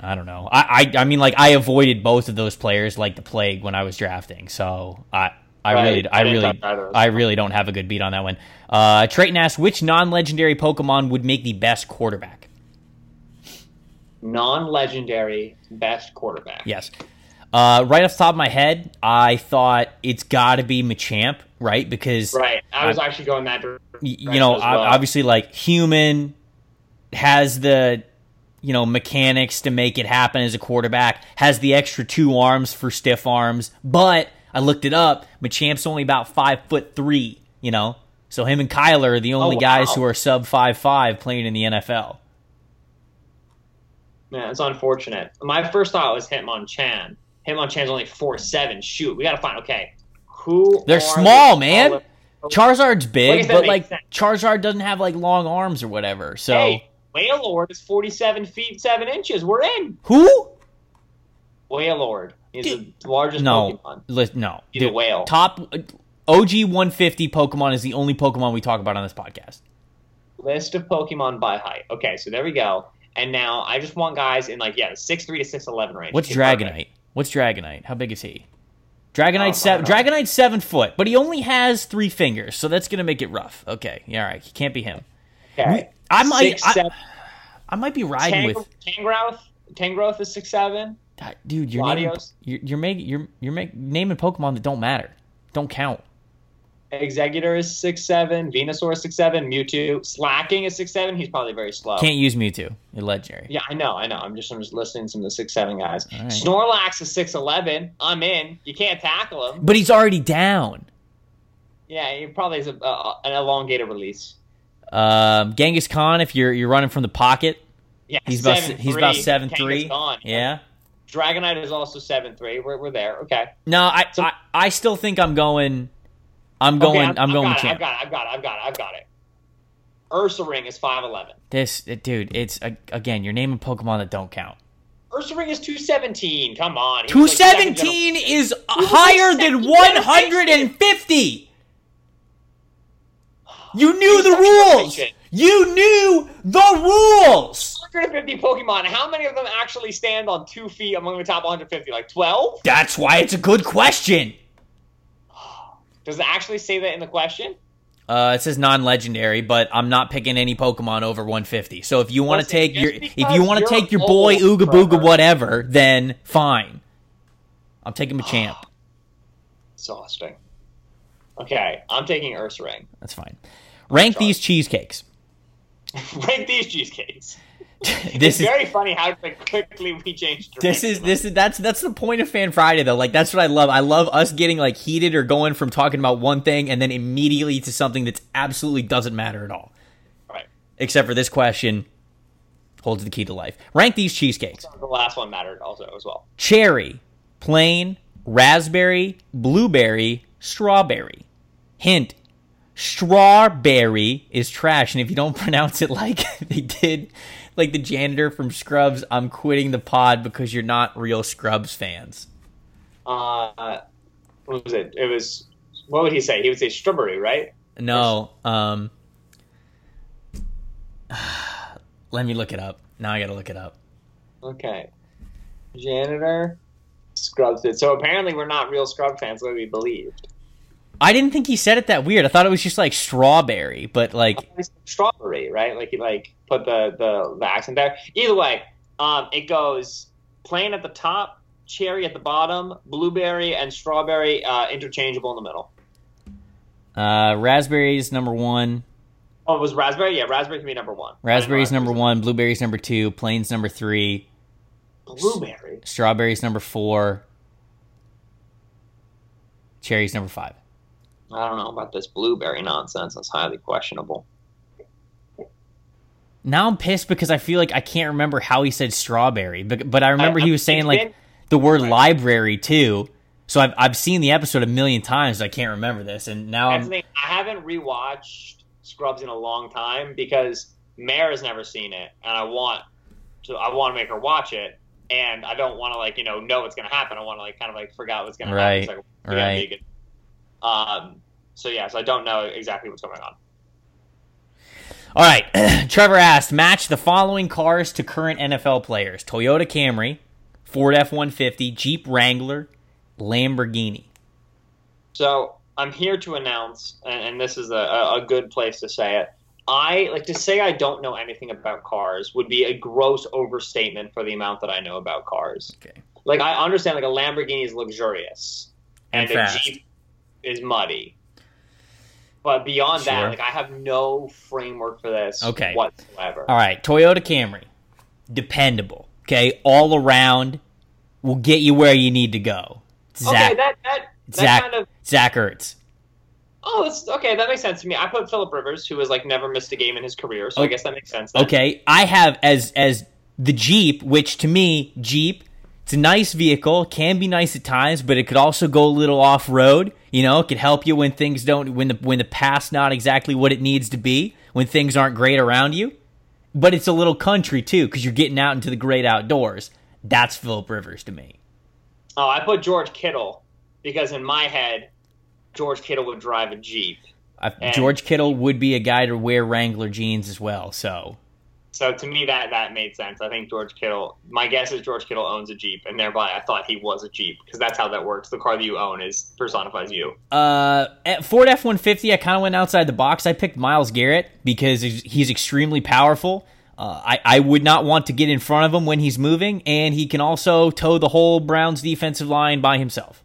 I don't know. I, I, I mean, like I avoided both of those players like the plague when I was drafting. So I, I Right. really, I, I really, touch either of I really don't have a good beat on that one. Uh, Trayton asks which non-legendary Pokemon would make the best quarterback. Non-legendary best quarterback. Yes. Uh, right off the top of my head, I thought it's got to be Machamp, right? Because Right. I was I- actually going that direction. you know, well. obviously, like human has the you know mechanics to make it happen as a quarterback. Has the extra two arms for stiff arms, but I looked it up. Machamp's only about five foot three. You know, so him and Kyler are the only Oh, guys who are sub five five playing in the NFL. Man, it's unfortunate. My first thought was Hitmonchan. Hitmonchan's only four seven. Shoot, we got to find. Okay, who? They're small, the man. Charizard's big, but like sense. Charizard doesn't have like long arms or whatever. So Hey, Wailord is forty-seven feet seven inches. We're in. who? Wailord is the largest No, Pokemon. li- no. He's a whale. Top uh, OG 150 Pokemon is the only Pokemon we talk about on this podcast. List of Pokemon by height. Okay, so there we go. And now I just want guys in like yeah, the six three to six eleven range. What's Okay, perfect. Dragonite? What's Dragonite? How big is he? Dragonite seven. Dragonite's seven foot, but he only has three fingers, so that's gonna make it rough. Okay, yeah, all right. He can't be him. Okay. I might. Six, I, seven, I might be riding Tang- with Tangrowth. Tangrowth is six seven. Dude. You're naming, you're, you're making you're you're make, naming Pokemon that don't matter, don't count. Exeggutor is six seven. Venusaur is six seven. Mewtwo. Slacking is six seven. He's probably very slow. Can't use Mewtwo. You're legendary. Yeah, I know, I know. I'm just I'm just listing some of the six seven guys. Right. Snorlax is six eleven. I'm in. You can't tackle him. But he's already down. Yeah, he probably is a, a, an elongated release. Um, Kangaskhan, if you're you're running from the pocket, Yeah, he's about seven, he's about three. seven Kangaskhan. three. Yeah. Dragonite is also seven three. We're, we're there. Okay. No, I, So- I I still think I'm going. I'm going. Okay, I'm, I've going got with it, I've got it. I've got it. I've got it. I've got it. Ursaring is five eleven. This dude. It's again. You're naming Pokemon that don't count. Ursaring is two seventeen. Come on. Two was like seventeen is higher like than one hundred and fifty. You knew the rules. You knew the rules. 150 Pokemon. How many of them actually stand on two feet among the top 150? Like 12? That's why it's a good question. Does it actually say that in the question? Uh, it says non-legendary, but I'm not picking any Pokemon over 150. So if you want to take your, if you want to take your boy Ooga Booga whatever, then fine. I'm taking Machamp. *sighs* Exhausting. Okay, I'm taking Ursaring. That's fine. Rank Sorry. these cheesecakes. *laughs* Rank these cheesecakes. *laughs* this it's is very funny how like, quickly we changed. this is this is that's that's the point of Fan Friday though. Like that's what I love. I love us getting like heated or going from talking about one thing and then immediately to something that absolutely doesn't matter at all. Right. Except for this question holds the key to life. Rank these cheesecakes. The last one mattered also as well. cherry, plain, raspberry, blueberry, strawberry. Hint: strawberry is trash, and if you don't *laughs* pronounce it like *laughs* they did, like the janitor from Scrubs, I'm quitting the pod because you're not real Scrubs fans. Uh, what was it? It was. What would he say? He would say strawberry, right? No, um, *sighs* let me look it up. Now I gotta look it up. Okay. Janitor. Scrubs it. So apparently we're not real Scrub fans, like we believed. I didn't think he said it that weird. I thought it was just like strawberry, but like strawberry, right? Like he like put the the, the accent there. Either way, um, it goes plain at the top, cherry at the bottom, blueberry and strawberry uh, interchangeable in the middle. uh, raspberry is number one. Oh, it was raspberry. Yeah, raspberry can be number one. Raspberries number one, Blueberries number two, plain's number three, Blueberry. strawberry's number four, Cherries number five. I don't know about this blueberry nonsense. That's highly questionable. Now I'm pissed because I feel like I can't remember how he said strawberry, but but I remember I- he was saying like been- the word Right. library too. So I've I've seen the episode a million times. I can't remember this, and now I'm. I haven't rewatched Scrubs in a long time because Mare has never seen it, and I want to. I want to make her watch it. and I don't want to like you know know what's gonna happen. I want to like kind of like forget what's gonna Right, happen. It's like, right. Um. So yeah, so I don't know exactly what's going on. All right. *clears throat* Trevor asked, match the following cars to current NFL players: Toyota Camry, Ford F150, Jeep Wrangler, Lamborghini. So I'm here to announce, and, this is a, a a good place to say it. I like to say I don't know anything about cars would be a gross overstatement for the amount that I know about cars. Okay. Like I understand, like a Lamborghini is luxurious, And and, a. Jeep is muddy. But beyond Sure. that, like I have no framework for this Okay. whatsoever. All right. Toyota Camry, dependable. Okay, all around, will get you where you need to go. Okay, Zach, that that that Zach, kind of Zach Ertz. oh, that's okay. That makes sense to me. I put Philip Rivers, who has like never missed a game in his career, so I guess that makes sense. then. Okay, I have as as the Jeep, which to me, Jeep, it's a nice vehicle, can be nice at times, but it could also go a little off road. You know, it could help you when things don't when the when the path's not exactly what it needs to be, when things aren't great around you. But it's a little country too, because you're getting out into the great outdoors. That's Philip Rivers to me. Oh, I put George Kittle because in my head, George Kittle would drive a Jeep. I, George Kittle would be a guy to wear Wrangler jeans as well. So So to me, that that made sense. I think George Kittle. My guess is George Kittle owns a Jeep, and thereby I thought he was a Jeep because that's how that works. The car that you own is personifies you. Uh, at Ford F one fifty, I kind of went outside the box. I picked Myles Garrett because he's he's extremely powerful. Uh, I I would not want to get in front of him when he's moving, and he can also tow the whole Browns defensive line by himself.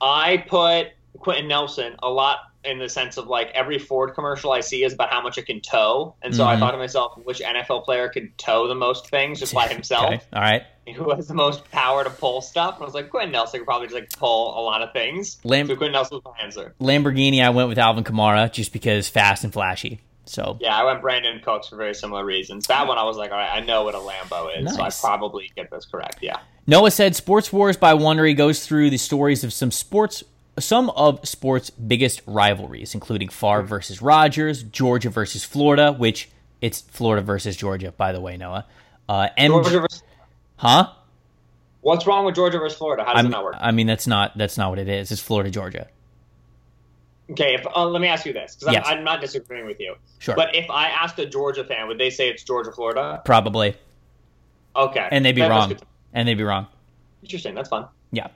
I put Quenton Nelson a lot in the sense of like every Ford commercial I see is about how much it can tow, and so I Mhm. thought to myself, which NFL player could tow the most things just by *laughs* himself? Okay, all right. Who has the most power to pull stuff? And I was like, Quenton Nelson could probably just like pull a lot of things. Lam- so Quenton Nelson was my answer. Lamborghini, I went with Alvin Kamara just because fast and flashy. So Yeah, I went Brandin Cooks for very similar reasons. That one I was like, all right, I know what a Lambo is, so I probably get this correct. Yeah. Noah said Sports Wars by Wondery goes through the stories of some sports some of sports biggest rivalries, including Favre versus Rodgers, Georgia versus Florida, which it's Florida versus Georgia, by the way, Noah. Uh, M- Georgia versus, huh? what's wrong with Georgia versus Florida? How does I'm- it not work? I mean, that's not that's not what it is. It's Florida, Georgia. Okay, if, uh, let me ask you this because Yes. I'm, I'm not disagreeing with you. Sure, But if I asked a Georgia fan, would they say it's Georgia, Florida? probably, Okay, and they'd be That- wrong, and they'd be wrong. Interesting. That's fun. Yeah.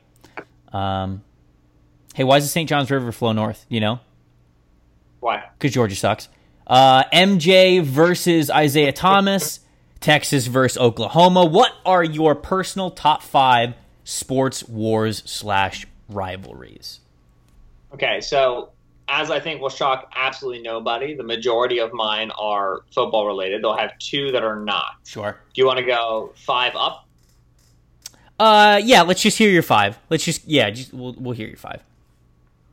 Um. Hey, why does the St. Johns River flow north? You know, Why? because Georgia sucks. Uh, MJ versus Isiah Thomas, Texas versus Oklahoma. What are your personal top five sports wars slash rivalries? Okay, so as I think will shock absolutely nobody, the majority of mine are football related. They'll have two that are not. Sure. Do you want to go five up? Uh, yeah. Let's just hear your five. Let's just yeah. Just we'll we'll hear your five.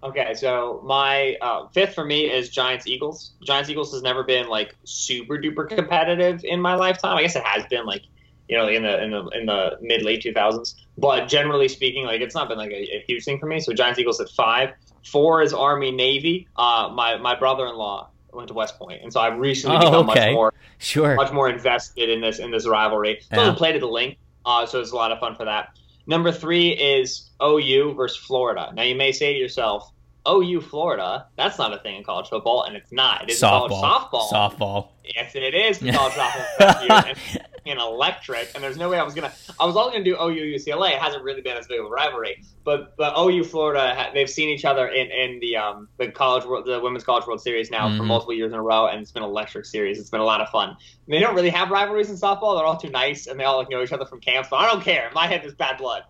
Okay, so my uh, fifth for me is Giants Eagles. Giants Eagles has never been like super duper competitive in my lifetime. I guess it has been like you know in the in the in the mid late two thousands, but generally speaking, like it's not been like a, a huge thing for me. So Giants Eagles at five. Four is Army Navy. Uh, my my brother in law went to West Point, and so I've recently Oh, become okay. much more Sure. much more invested in this in this rivalry. Yeah. Doesn't play to the link, uh, so it's a lot of fun for that. Number three is OU versus Florida. Now you may say to yourself, OU Florida, that's not a thing in college football, and it's not. It is Softball. college softball. Softball. Yes, and it is for college *laughs* softball and, and electric. And there's no way I was gonna. I was only gonna do OU UCLA. It hasn't really been as big of a rivalry, but but OU Florida, they've seen each other in in the um the college world, the women's college world series now for Mhm. multiple years in a row, and it's been an electric series. It's been a lot of fun. They don't really have rivalries in softball. They're all too nice, and they all like know each other from camps. But I don't care. My head, is bad blood.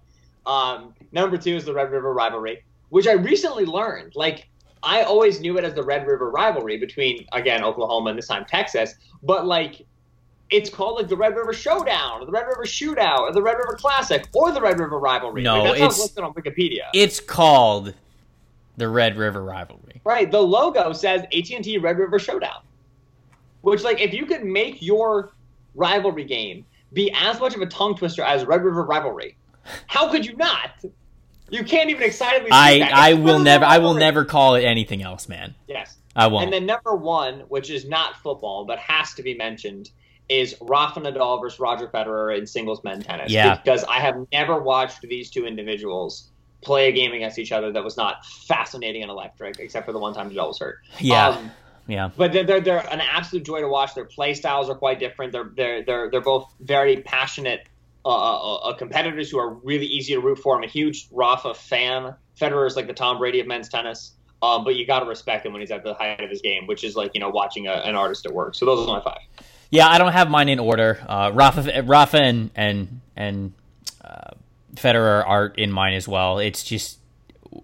Um, number two is the Red River rivalry, which I recently learned. Like I always knew it as the Red River rivalry between again Oklahoma and this time Texas, but like it's called like the Red River Showdown, or the Red River Shootout, or the Red River Classic, or the Red River rivalry. No, like, that's how it's it's- listed on Wikipedia. It's called the Red River rivalry. Right. The logo says AT&T Red River Showdown. Which, like, if you could make your rivalry game be as much of a tongue twister as Red River Rivalry, how could you not? You can't even excitedly. say I that. I will never I will never call it anything else, man. Yes. I won't. And then number one, which is not football but has to be mentioned, is Rafa Nadal versus Roger Federer in singles men tennis. Yeah. Because I have never watched these two individuals play a game against each other that was not fascinating and electric, except for the one time Nadal was hurt. Yeah. Um, yeah. but they're, they're, they're an absolute joy to watch. Their play styles are quite different. They're they're they're, they're both very passionate uh, uh, uh, competitors who are really easy to root for. I'm a huge Rafa fan. Federer is like the Tom Brady of men's tennis. Um, but you got to respect him when he's at the height of his game, which is like you know watching a, an artist at work. So those are my five. Yeah, I don't have mine in order. Uh, Rafa, Rafa, and and and uh, Federer are in mine as well. It's just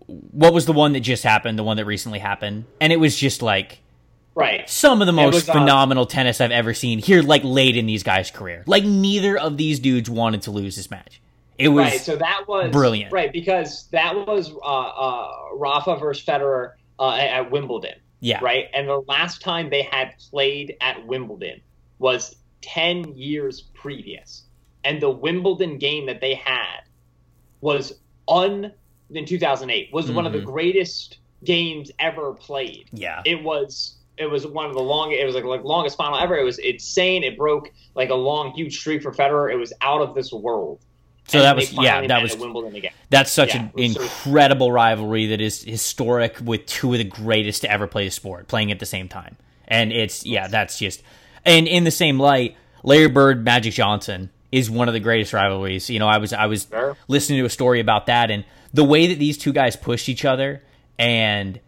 what was the one that just happened, the one that recently happened, and it was just like Right. some of the most uh, phenomenal tennis I've ever seen here, like late in these guys' career. Like neither of these dudes wanted to lose this match. It was Right. So that was brilliant. Right, because that was uh, uh, Rafa versus Federer uh, at, Wimbledon. yeah, Right, and the last time they had played at Wimbledon was ten years previous, and the Wimbledon game that they had was un in 2008 was one of the Mhm. greatest games ever played. yeah, it was it was one of the longest it was like like longest final ever it was insane it broke like a long huge streak for Federer it was out of this world So And that was yeah, that was Wimbledon again That's such Yeah, an it was sort of- incredible rivalry that is historic with two of the greatest to ever play the sport playing at the same time. And it's yeah, that's just and in the same light, Larry Bird, Magic Johnson is one of the greatest rivalries. You know, I was I was Sure. listening to a story about that and the way that these two guys pushed each other and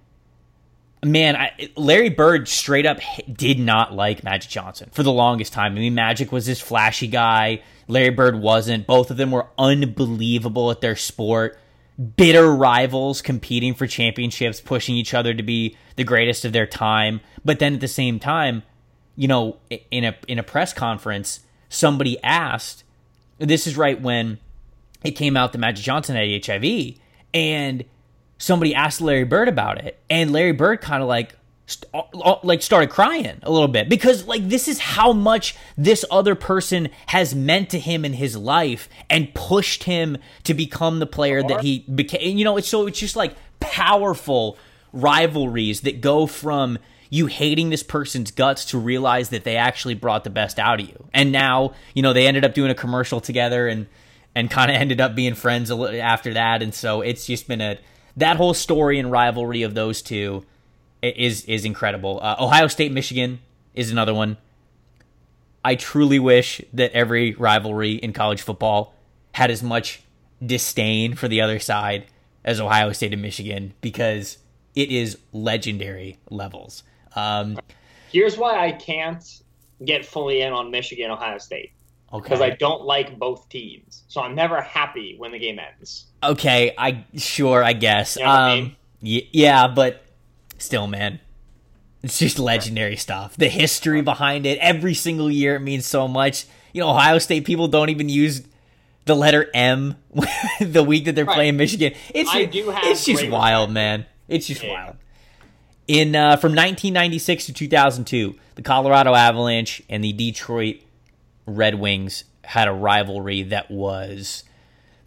man, I, Larry Bird straight up did not like Magic Johnson for the longest time. I mean, Magic was this flashy guy. Larry Bird wasn't. Both of them were unbelievable at their sport. Bitter rivals competing for championships, pushing each other to be the greatest of their time. But then at the same time, you know, in a in a press conference, somebody asked, this is right when it came out that Magic Johnson had HIV, and somebody asked Larry Bird about it, and Larry Bird kind of like st- uh, like started crying a little bit because like this is how much this other person has meant to him in his life and pushed him to become the player that he became. You know, it's so it's just like powerful rivalries that go from you hating this person's guts to realize that they actually brought the best out of you. And now, you know, they ended up doing a commercial together and and kind of ended up being friends a little after that. And so it's just been a that whole story and rivalry of those two is is incredible. Uh, Ohio State Michigan is another one. I truly wish that every rivalry in college football had as much disdain for the other side as Ohio State and Michigan because it is legendary levels. Um, here's why I can't get fully in on Michigan Ohio State okay. because I don't like both teams so I'm never happy when the game ends Okay, I sure, I guess. You know what I um, mean? y- yeah, but still, man, it's just legendary stuff. The history behind it, every single year, it means so much. You know, Ohio State people don't even use the letter M *laughs* the week that they're Right. playing Michigan. It's I do have it's just wild, respect. man. It's just Yeah. wild. In uh, from 1996 to 2002, the Colorado Avalanche and the Detroit Red Wings had a rivalry that was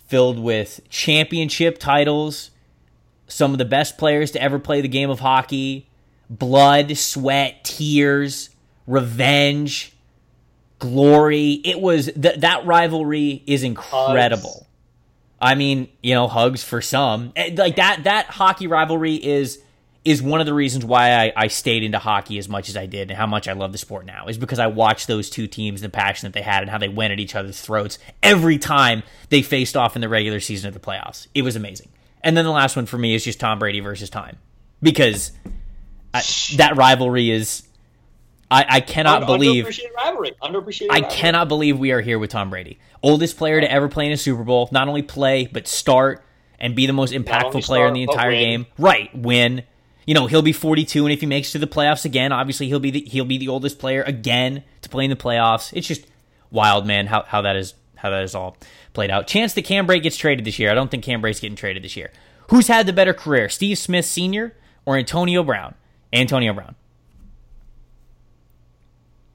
filled with championship titles, some of the best players to ever play the game of hockey, blood, sweat, tears, revenge, glory. It was th- that rivalry is incredible. I mean, you know, hugs for some. Eh, Like that that hockey rivalry is is one of the reasons why I, I stayed into hockey as much as I did and how much I love the sport now is because I watched those two teams and the passion that they had and how they went at each other's throats every time they faced off in the regular season of the playoffs. It was amazing. And then the last one for me is just Tom Brady versus time because I, that rivalry is I, I cannot Un- believe underappreciated rivalry underappreciated I rivalry. cannot believe we are here with Tom Brady, oldest player to ever play in a Super Bowl. Not only play, but start and be the most impactful player in the entire game. Right, win. You know he'll be 42, and if he makes to the playoffs again, obviously he'll be the, he'll be the oldest player again to play in the playoffs. It's just wild, man. How how that is how that is all played out. Chance that Cam Brate gets traded this year. I don't think Cam Brate's getting traded this year. Who's had the better career, Steve Smith Sr. or Antonio Brown? Antonio Brown.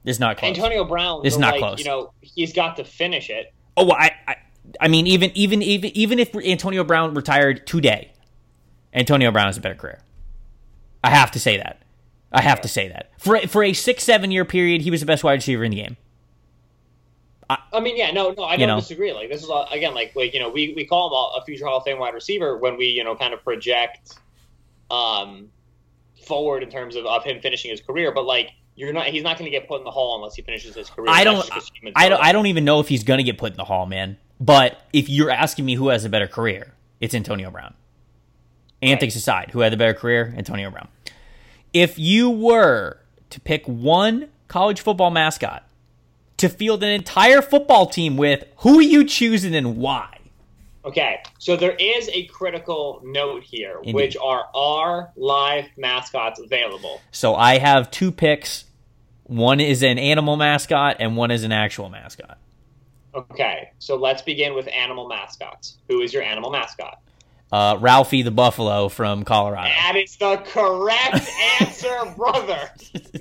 It's not close. Antonio Brown It's but, not like, close. you know he's got to finish it Oh, well, I, I, I mean, even, even, even, even if Antonio Brown retired today, Antonio Brown has a better career. I have to say that. I have to say that for for a six seven year period, he was the best wide receiver in the game. I mean, yeah, no, no, I You don't know. disagree. Like this is all, again, like like you know, we we call him a, future Hall of Fame wide receiver when we you know kind of project, um, forward in terms of, of him finishing his career. But like you're not, he's not going to get put in the hall unless he finishes his career. I don't- I don't. I don't even know if he's going to get put in the hall, man. But if you're asking me who has a better career, it's Antonio Brown. Antics aside, who had the better career? Antonio Brown. If you were to pick one college football mascot to field an entire football team with, who are you choosing and why? Okay, so there is a critical note here, Indeed. which are our live mascots available? So I have two picks. One is an animal mascot and one is an actual mascot. Okay, so let's begin with animal mascots. Who is your animal mascot? Uh, Ralphie the Buffalo from Colorado. That is the correct answer, *laughs* brother.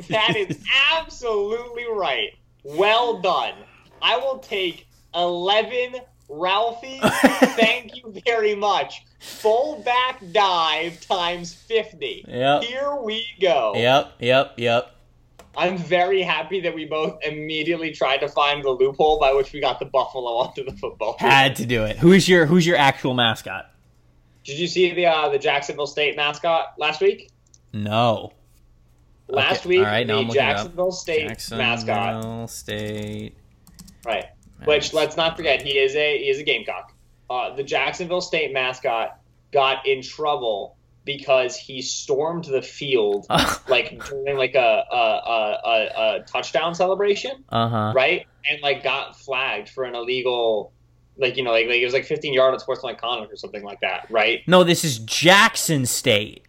That is absolutely right. Well done. I will take 11 Ralphie. Thank you very much. Full back dive times 50. Yep. Here we go. Yep, yep, yep. I'm very happy that we both immediately tried to find the loophole by which we got the Buffalo onto the football. Had to do it. Who's your Who's your actual mascot? Did you see the uh, the Jacksonville State mascot last week? No. Last Okay, week, all right, the looking it up. Jacksonville State mascot. Jacksonville State. Right. Which let's not forget, he is a he is a Gamecock. Uh, the Jacksonville State mascot got in trouble because he stormed the field *laughs* like during like a a, a, a, a touchdown celebration, Uh huh. right? And like got flagged for an illegal, like you know, like, like it was like 15 yard on sportsmanlike conduct or something like that, right? No, this is Jackson State,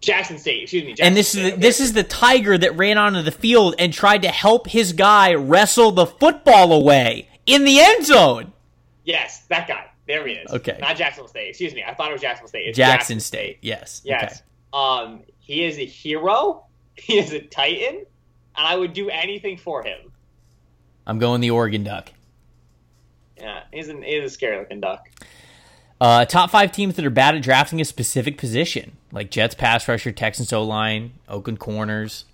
Jackson State, excuse me. Jackson and this is State, the, this is the tiger that ran onto the field and tried to help his guy wrestle the football away in the end zone. yes, that guy. There he is. Okay. Not Jackson State. Excuse me. I thought it was Jackson State. It's Jackson State. Yes. Yes. Um, he is a hero. *laughs* He is a titan, and I would do anything for him. I'm going the Oregon Duck. Yeah, he's an he's a scary looking duck. Uh, top five teams that are bad at drafting a specific position, like Jets pass rusher, Texans O line, Oakland corners.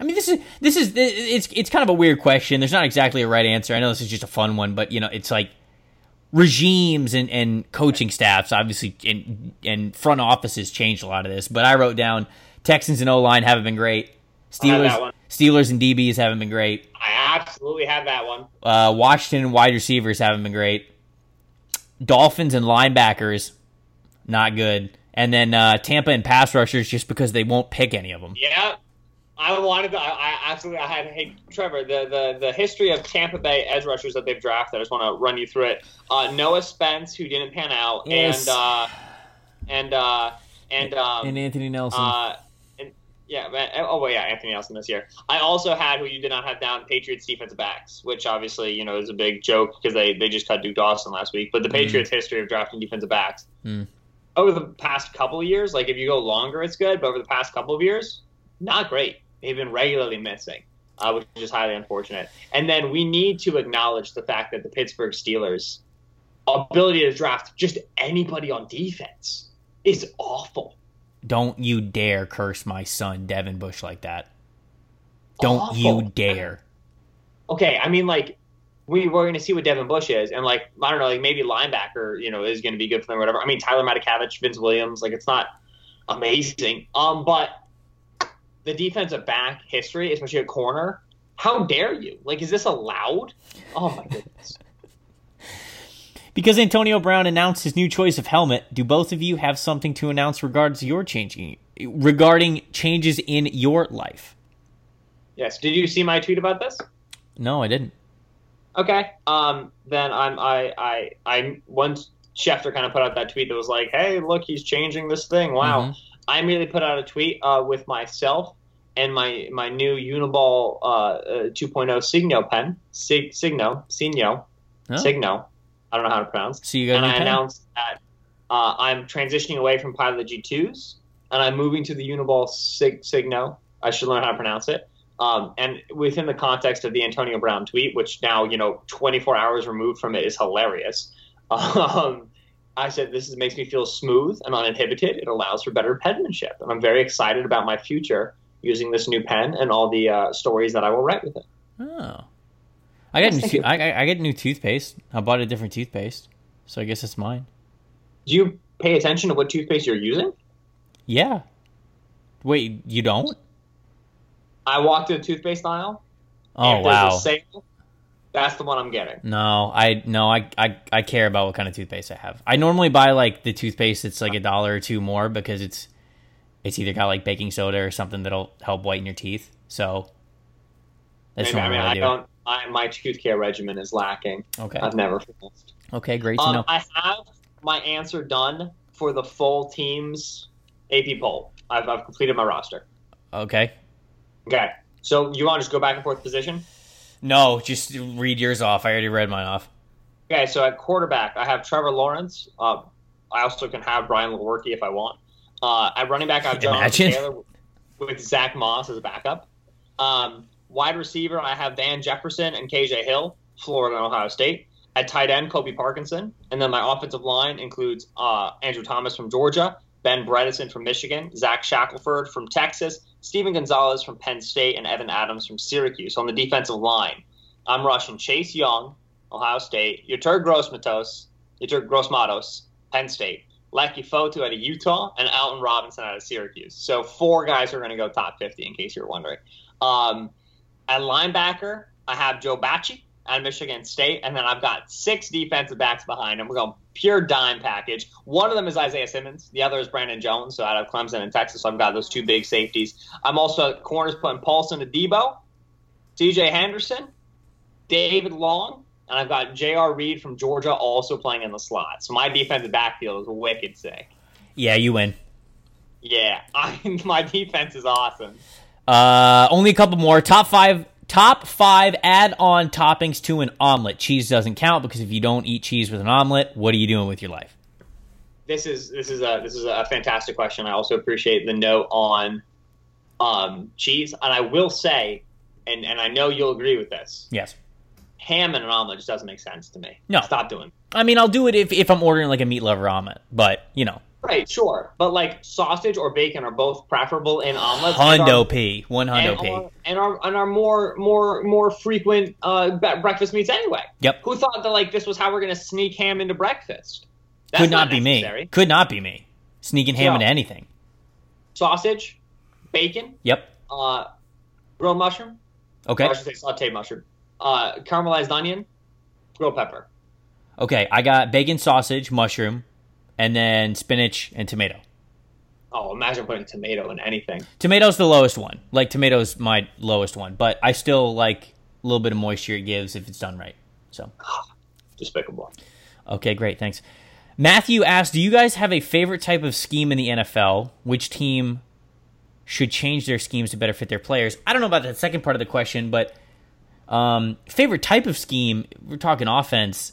I mean, this is this is it's it's kind of a weird question. There's not exactly a right answer. I know this is just a fun one, but you know, it's like regimes and, and coaching staffs, obviously, and and front offices changed a lot of this. But I wrote down Texans and O line haven't been great. Steelers. Steelers and DBs haven't been great. I absolutely have that one. Uh, Washington wide receivers haven't been great. Dolphins and linebackers, not good. And then uh, Tampa and pass rushers just because they won't pick any of them. Yeah, I wanted to. I, I absolutely. I had. Hey, Trevor, the, the the history of Tampa Bay edge rushers that they've drafted. I just want to run you through it. Uh, Noah Spence, who didn't pan out, Yes. and uh, and uh, and um, And Anthony Nelson. Yeah, man, oh well, yeah, Anthony Nelson this year. I also had who you did not have down Patriots defensive backs, which obviously you know is a big joke because they they just cut Duke Dawson last week. But the Patriots' history of drafting defensive backs Mm. over the past couple of years, like if you go longer, it's good, but over the past couple of years, not great. They've been regularly missing. Uh, which is highly unfortunate. And then we need to acknowledge the fact that the Pittsburgh Steelers' ability to draft just anybody on defense is awful. Don't you dare curse my son, Devin Bush, like that. Don't Awful. you dare. okay, I mean, like, we we're going to see what Devin Bush is, and like, I don't know, like maybe linebacker, you know, is going to be good for them, or whatever. I mean, Tyler Matakevich, Vince Williams, like, it's not amazing. Um, but the defensive back history, especially at corner, how dare you? Like, is this allowed? Oh my goodness. Because Antonio Brown announced his new choice of helmet, do both of you have something to announce regards your changing regarding changes in your life? yes. Did you see my tweet about this? No, I didn't. Okay. Um. Then I'm. I. I. I. Once Schefter kind of put out that tweet that was like, "Hey, look, he's changing this thing. Wow." Mhm. I immediately put out a tweet uh, with myself and my my new Uniball uh, uh, 2.0 Signo pen, Sig, Signo, Signo, Oh. Signo. I don't know how to pronounce. So you got And I announced that uh, I'm transitioning away from Pilot G2s and I'm moving to the Uniball Sig, Signo. I should learn how to pronounce it. Um, and within the context of the Antonio Brown tweet, which now you know 24 hours removed from it is hilarious. *laughs* Um, I said this is, makes me feel smooth and uninhibited. It allows for better penmanship, and I'm very excited about my future using this new pen and all the uh, stories that I will write with it. Oh. I got Yes, new. thank To- I, I I get new toothpaste. I bought a different toothpaste, so I guess it's mine. Do you pay attention to what toothpaste you're using? Yeah. Wait, you don't? I walked to the toothpaste aisle. Oh if wow. a sale, that's the one I'm getting. No, I no, I, I I care about what kind of toothpaste I have. I normally buy like the toothpaste that's like a dollar or two more because it's it's either got like baking soda or something that'll help whiten your teeth. So that's Maybe, I normally mean, what I, I do. don't. I, my tooth care regimen is lacking. Okay. I've never finished. Okay, great to Um, know. I have my answer done for the full team's AP poll. I've, I've completed my roster. Okay. Okay. So you want to just go back and forth position? No, just read yours off. I already read mine off. Okay. So at quarterback, I have Trevor Lawrence. Uh, I also can have Brian Lewerke if I want. Uh, at running back, I have Jonathan Imagine. Taylor with Zach Moss as a backup. Um, wide receiver, I have Van Jefferson and KJ Hill, Florida and Ohio State. At tight end, Colby Parkinson. And then my offensive line includes uh, Andrew Thomas from Georgia, Ben Bredeson from Michigan, Zach Shackelford from Texas, Steven Gonzalez from Penn State, and Evan Adams from Syracuse. On the defensive line, I'm rushing Chase Young, Ohio State, Yetur Gross-Matos, Yetur Gross-Matos, Penn State, Leki Fotu out of Utah, and Alton Robinson out of Syracuse. So four guys are going to go top 50, in case you're wondering. Um, at linebacker, I have Joe Bachie out of Michigan State, and then I've got six defensive backs behind him. We're going pure dime package. One of them is Isaiah Simmons. The other is Brandon Jones, so out of Clemson and Texas. So I've got those two big safeties. I'm also at corners putting Paulson Adebo, C.J. Henderson, David Long, and I've got J.R. Reed from Georgia also playing in the slot. So my defensive backfield is wicked sick. Yeah, you win. Yeah, *laughs* I, my defense is awesome. Uh, only a couple more. Top five. Top five add-on toppings to an omelet. Cheese doesn't count because if you don't eat cheese with an omelet, what are you doing with your life? this is this is a this is a fantastic question. I also appreciate the note on um, cheese, and I will say, and and I know you'll agree with this. Yes. Ham and an omelet just doesn't make sense to me. No. stop doing. it. I mean, I'll do it if, if I'm ordering like a meat lover omelet, but you know, Right, sure, but like sausage or bacon are both preferable in omelets. and hundo are- p, one And hundo p. are, and are and are more more more frequent uh, breakfast meats anyway. Yep. Who thought that like this was how we're going to sneak ham into breakfast? That's Could not, be necessary. me. Could not be me. Sneaking ham So- into anything. Sausage, bacon, Yep. uh, grilled mushroom, Okay. or I should say sauteed mushroom, uh, caramelized onion, grilled pepper. Okay. I got bacon, sausage, mushroom, and then spinach and tomato. Oh, imagine putting tomato in anything. Tomato's the lowest one. Like tomato's my lowest one, but I still like a little bit of moisture it gives if it's done right. So *sighs* Despicable. okay, great, thanks. Matthew asked, "Do you guys have a favorite type of scheme in the NFL? Which team should change their schemes to better fit their players?" I don't know about that second part of the question, but um, favorite type of scheme. We're talking offense.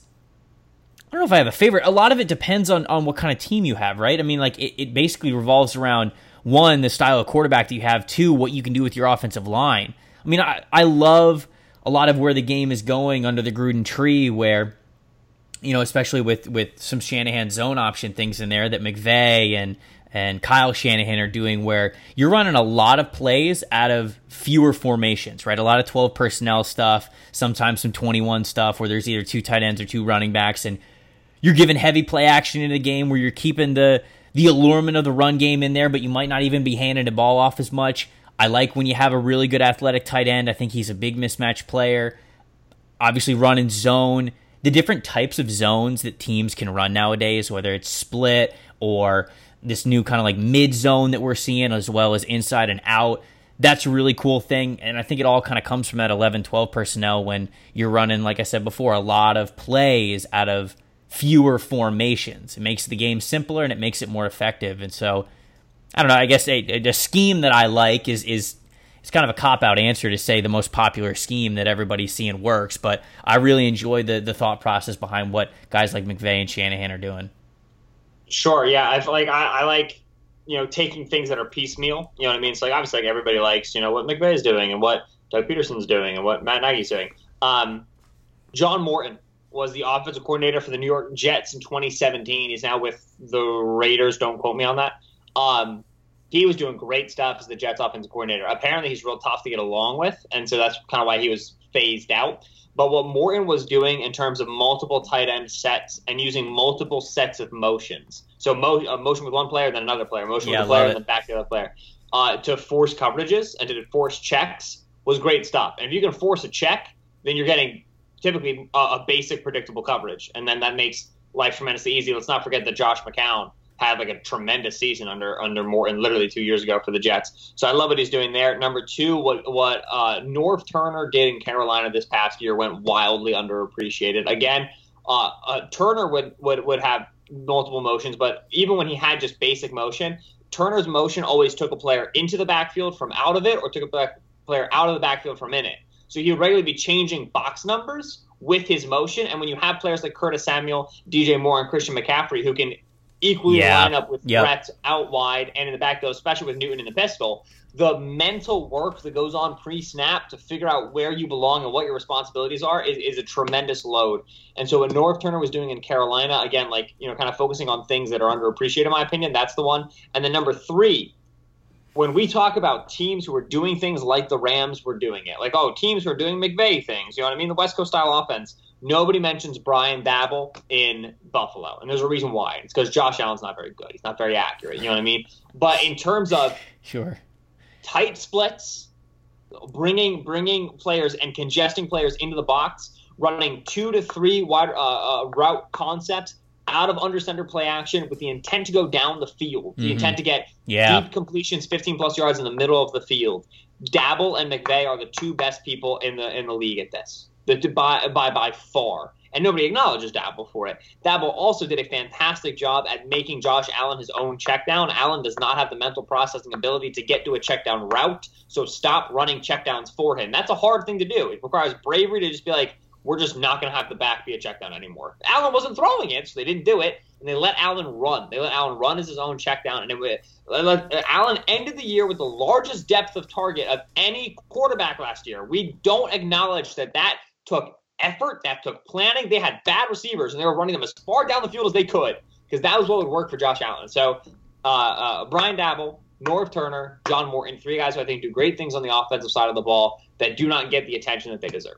I don't know if I have a favorite. A lot of it depends on, on what kind of team you have, right? I mean, like it, it basically revolves around one, the style of quarterback that you have, two, what you can do with your offensive line. I mean, I, I love a lot of where the game is going under the Gruden tree, where you know, especially with with some Shanahan zone option things in there that McVay and and Kyle Shanahan are doing, where you're running a lot of plays out of fewer formations, right? A lot of 12 personnel stuff, sometimes some 21 stuff where there's either two tight ends or two running backs, and you're giving heavy play action in the game where you're keeping the the allurement of the run game in there, but you might not even be handing the ball off as much. I like when you have a really good athletic tight end. I think he's a big mismatch player. Obviously, running zone, the different types of zones that teams can run nowadays, whether it's split or this new kind of like mid zone that we're seeing, as well as inside and out. That's a really cool thing. And I think it all kind of comes from that 11 12 personnel when you're running, like I said before, a lot of plays out of fewer formations. It makes the game simpler and it makes it more effective. And so, I don't know. I guess a, a scheme that I like is is it's kind of a cop out answer to say the most popular scheme that everybody's seeing works. But I really enjoy the the thought process behind what guys like McVay and Shanahan are doing. Sure, yeah. I like I, I like you know taking things that are piecemeal. You know what I mean? It's like obviously like everybody likes you know what McVay is doing and what Doug Pederson's doing and what Matt Nagy's doing. Um, John Morton was the offensive coordinator for the New York Jets in 2017. He's now with the Raiders. Don't quote me on that. Um, he was doing great stuff as the Jets offensive coordinator. Apparently, he's real tough to get along with, and so that's kind of why he was phased out. But what Morton was doing in terms of multiple tight end sets and using multiple sets of motions, so mo- uh, motion with one player, then another player, motion Yeah, with a player, it. then back to the other player, uh, to force coverages and to force checks was great stuff. And if you can force a check, then you're getting typically a, a basic predictable coverage, and then that makes life tremendously easy. Let's not forget that Josh McCown had like a tremendous season under under Morton literally two years ago for the Jets. So I love what he's doing there. Number two, what what uh, Norv Turner did in Carolina this past year went wildly underappreciated. Again, uh, uh, Turner would, would would have multiple motions, but even when he had just basic motion, Turner's motion always took a player into the backfield from out of it, or took a player out of the backfield from in it. So he would regularly be changing box numbers with his motion. And when you have players like Curtis Samuel, DJ Moore, and Christian McCaffrey who can equally Yeah. line up with Yep. threats out wide and in the back backfield, especially with Newton in the pistol, the mental work that goes on pre-snap to figure out where you belong and what your responsibilities are is, is a tremendous load. And so what Norv Turner was doing in Carolina, again, like, you know, kind of focusing on things that are underappreciated, in my opinion, that's the one. And then number three, when we talk about teams who are doing things like the Rams were doing it, like, oh, teams who are doing McVay things, you know what I mean? The West Coast style offense. Nobody mentions Brian Daboll in Buffalo. And there's a reason why. It's because Josh Allen's not very good. He's not very accurate. You know what I mean? But in terms of Sure. tight splits, bringing bringing players and congesting players into the box, running two to three wide uh, uh, route concepts out of under center play action with the intent to go down the field, the Mhm. intent to get Yeah. deep completions, 15 plus yards in the middle of the field. Daboll and McVay are the two best people in the in the league at this, the, by, by by far. And nobody acknowledges Daboll for it. Daboll also did a fantastic job at making Josh Allen his own check down. Allen does not have the mental processing ability to get to a check down route, so stop running check downs for him. That's a hard thing to do. It requires bravery to just be like, we're just not going to have the back be a check down anymore. Allen wasn't throwing it, so they didn't do it, and they let Allen run. They let Allen run as his own check down, and it, let- Allen ended the year with the largest depth of target of any quarterback last year. We don't acknowledge that that took effort, that took planning. They had bad receivers, and they were running them as far down the field as they could because that was what would work for Josh Allen. So uh, uh, Brian Daboll, Norv Turner, John Morton, three guys who I think do great things on the offensive side of the ball that do not get the attention that they deserve.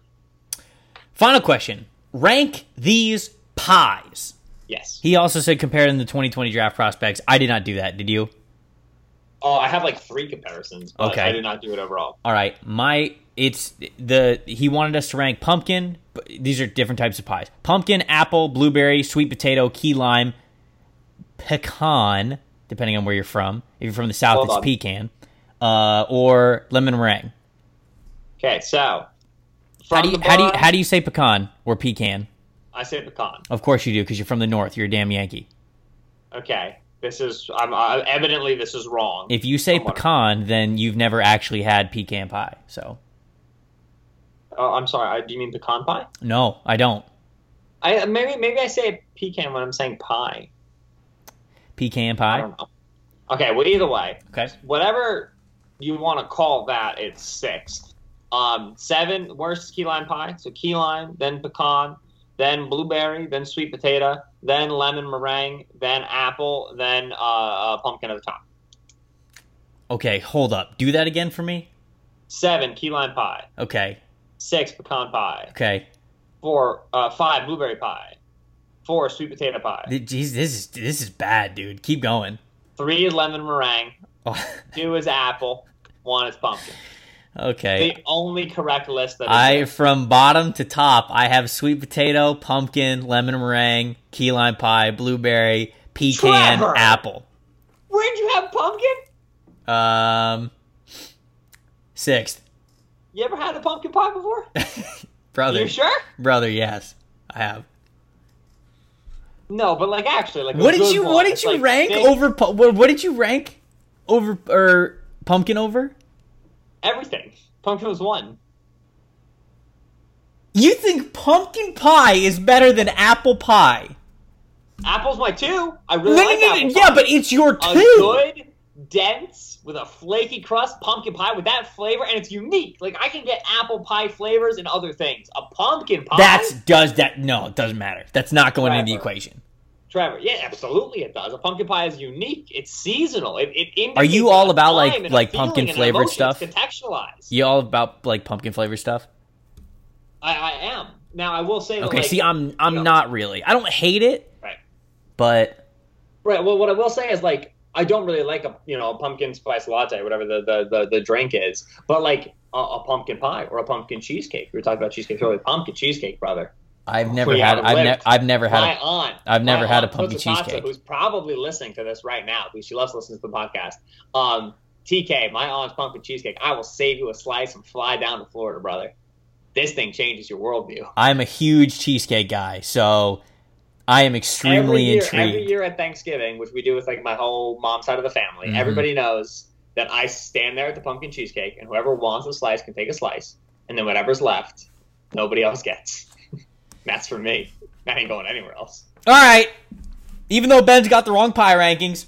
Final question. Rank these pies. Yes. He also said compare them to 2020 draft prospects. I did not do that. Did you? Oh, I have like three comparisons, but Okay. I did not do it overall. All right. My it's the he wanted us to rank pumpkin. but These are different types of pies. Pumpkin, apple, blueberry, sweet potato, key lime, pecan, depending on where you're from. If you're from the south, Hold it's on. pecan. Uh, or lemon meringue. Okay, so How do you how do you how do you say pecan or pecan? I say pecan. Of course you do because you're from the north. You're a damn Yankee. Okay, this is I'm uh, evidently this is wrong. If you say pecan, then you've never actually had pecan pie. So Oh, I'm sorry. I, do you mean pecan pie? no, I don't. I maybe maybe I say pecan when I'm saying pie. Pecan I pie. don't know. Okay, well either way, Okay. whatever you want to call that, it's sixth. Um, seven. worst key lime pie? So key lime, then pecan, then blueberry, then sweet potato, then lemon meringue, then apple, then uh, uh, pumpkin at the top. Okay, hold up. Do that again for me. Seven key lime pie. Okay. Six pecan pie. Okay. Four, uh, five blueberry pie. Four sweet potato pie. Jeez, this is this is bad, dude. Keep going. Three is lemon meringue. Two is apple. One is pumpkin. Okay. The only correct list that I exists. from bottom to top, I have sweet potato, pumpkin, lemon meringue, key lime pie, blueberry, pecan, Trevor! apple. Where'd you have pumpkin? Um, sixth, You ever had a pumpkin pie before? *laughs* brother, You sure? brother. Yes, I have. No, but like actually, like What did you one. What did It's you like rank big- over? What, what did you rank over or pumpkin over? Everything? Pumpkin was one. You think pumpkin pie is better than apple pie? Apple's my two. I really no, like no, apple yeah, pie. but it's your two. a good, dense, with a flaky crust pumpkin pie with that flavor, and it's unique. Like I can get apple pie flavors and other things. A pumpkin pie. That's does that no, it doesn't matter. That's not going into the equation. Trevor, yeah, absolutely it does. A pumpkin pie is unique. It's seasonal. It, it Are you all about, like- like pumpkin flavored stuff? It's contextualized. You all about like pumpkin flavor stuff? I, I am. Now I will say that, Okay, like, see, I'm I'm you know- not really. I don't hate it, Right. but Right. Well, what I will say is like I don't really like a you know a pumpkin spice latte, whatever the the, the, the drink is, but like a, a pumpkin pie or a pumpkin cheesecake. We were talking about cheesecake earlier. Pumpkin cheesecake, brother. I've never We had. I've, ne- I've never had. my A, aunt. I've never my had a pumpkin cheesecake. Who's probably listening to this right now because she loves listening to the podcast. Um, TK, my aunt's pumpkin cheesecake. I will save you a slice and fly down to Florida, brother. This thing changes your worldview. I'm a huge cheesecake guy, so I am every extremely year, intrigued. every year at Thanksgiving, which we do with like my whole mom side of the family, Mhm. everybody knows that I stand there at the pumpkin cheesecake, and whoever wants a slice can take a slice, and then whatever's left, nobody else gets. That's for me. That ain't going anywhere else. All right, even though Ben's got the wrong pie rankings,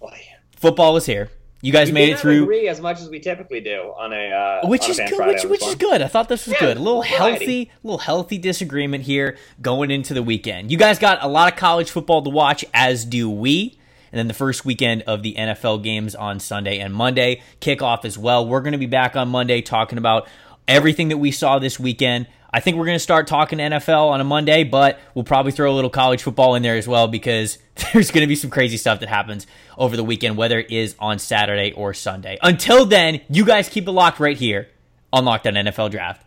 Boy. football was here. You guys We made it through. agree as much as we typically do on a uh, which on is Fan good. Friday Which, which is good. I thought this was Yeah, good. A little variety. healthy, little healthy disagreement here going into the weekend. You guys got a lot of college football to watch, as do we. And then the first weekend of the NFL games on Sunday and Monday kickoff as well. We're going to be back on Monday talking about everything that we saw this weekend. I think we're going to start talking NFL on a Monday, but we'll probably throw a little college football in there as well because *laughs* there's going to be some crazy stuff that happens over the weekend, whether it is on Saturday or Sunday. Until then, you guys keep it locked right here on Locked On NFL Draft.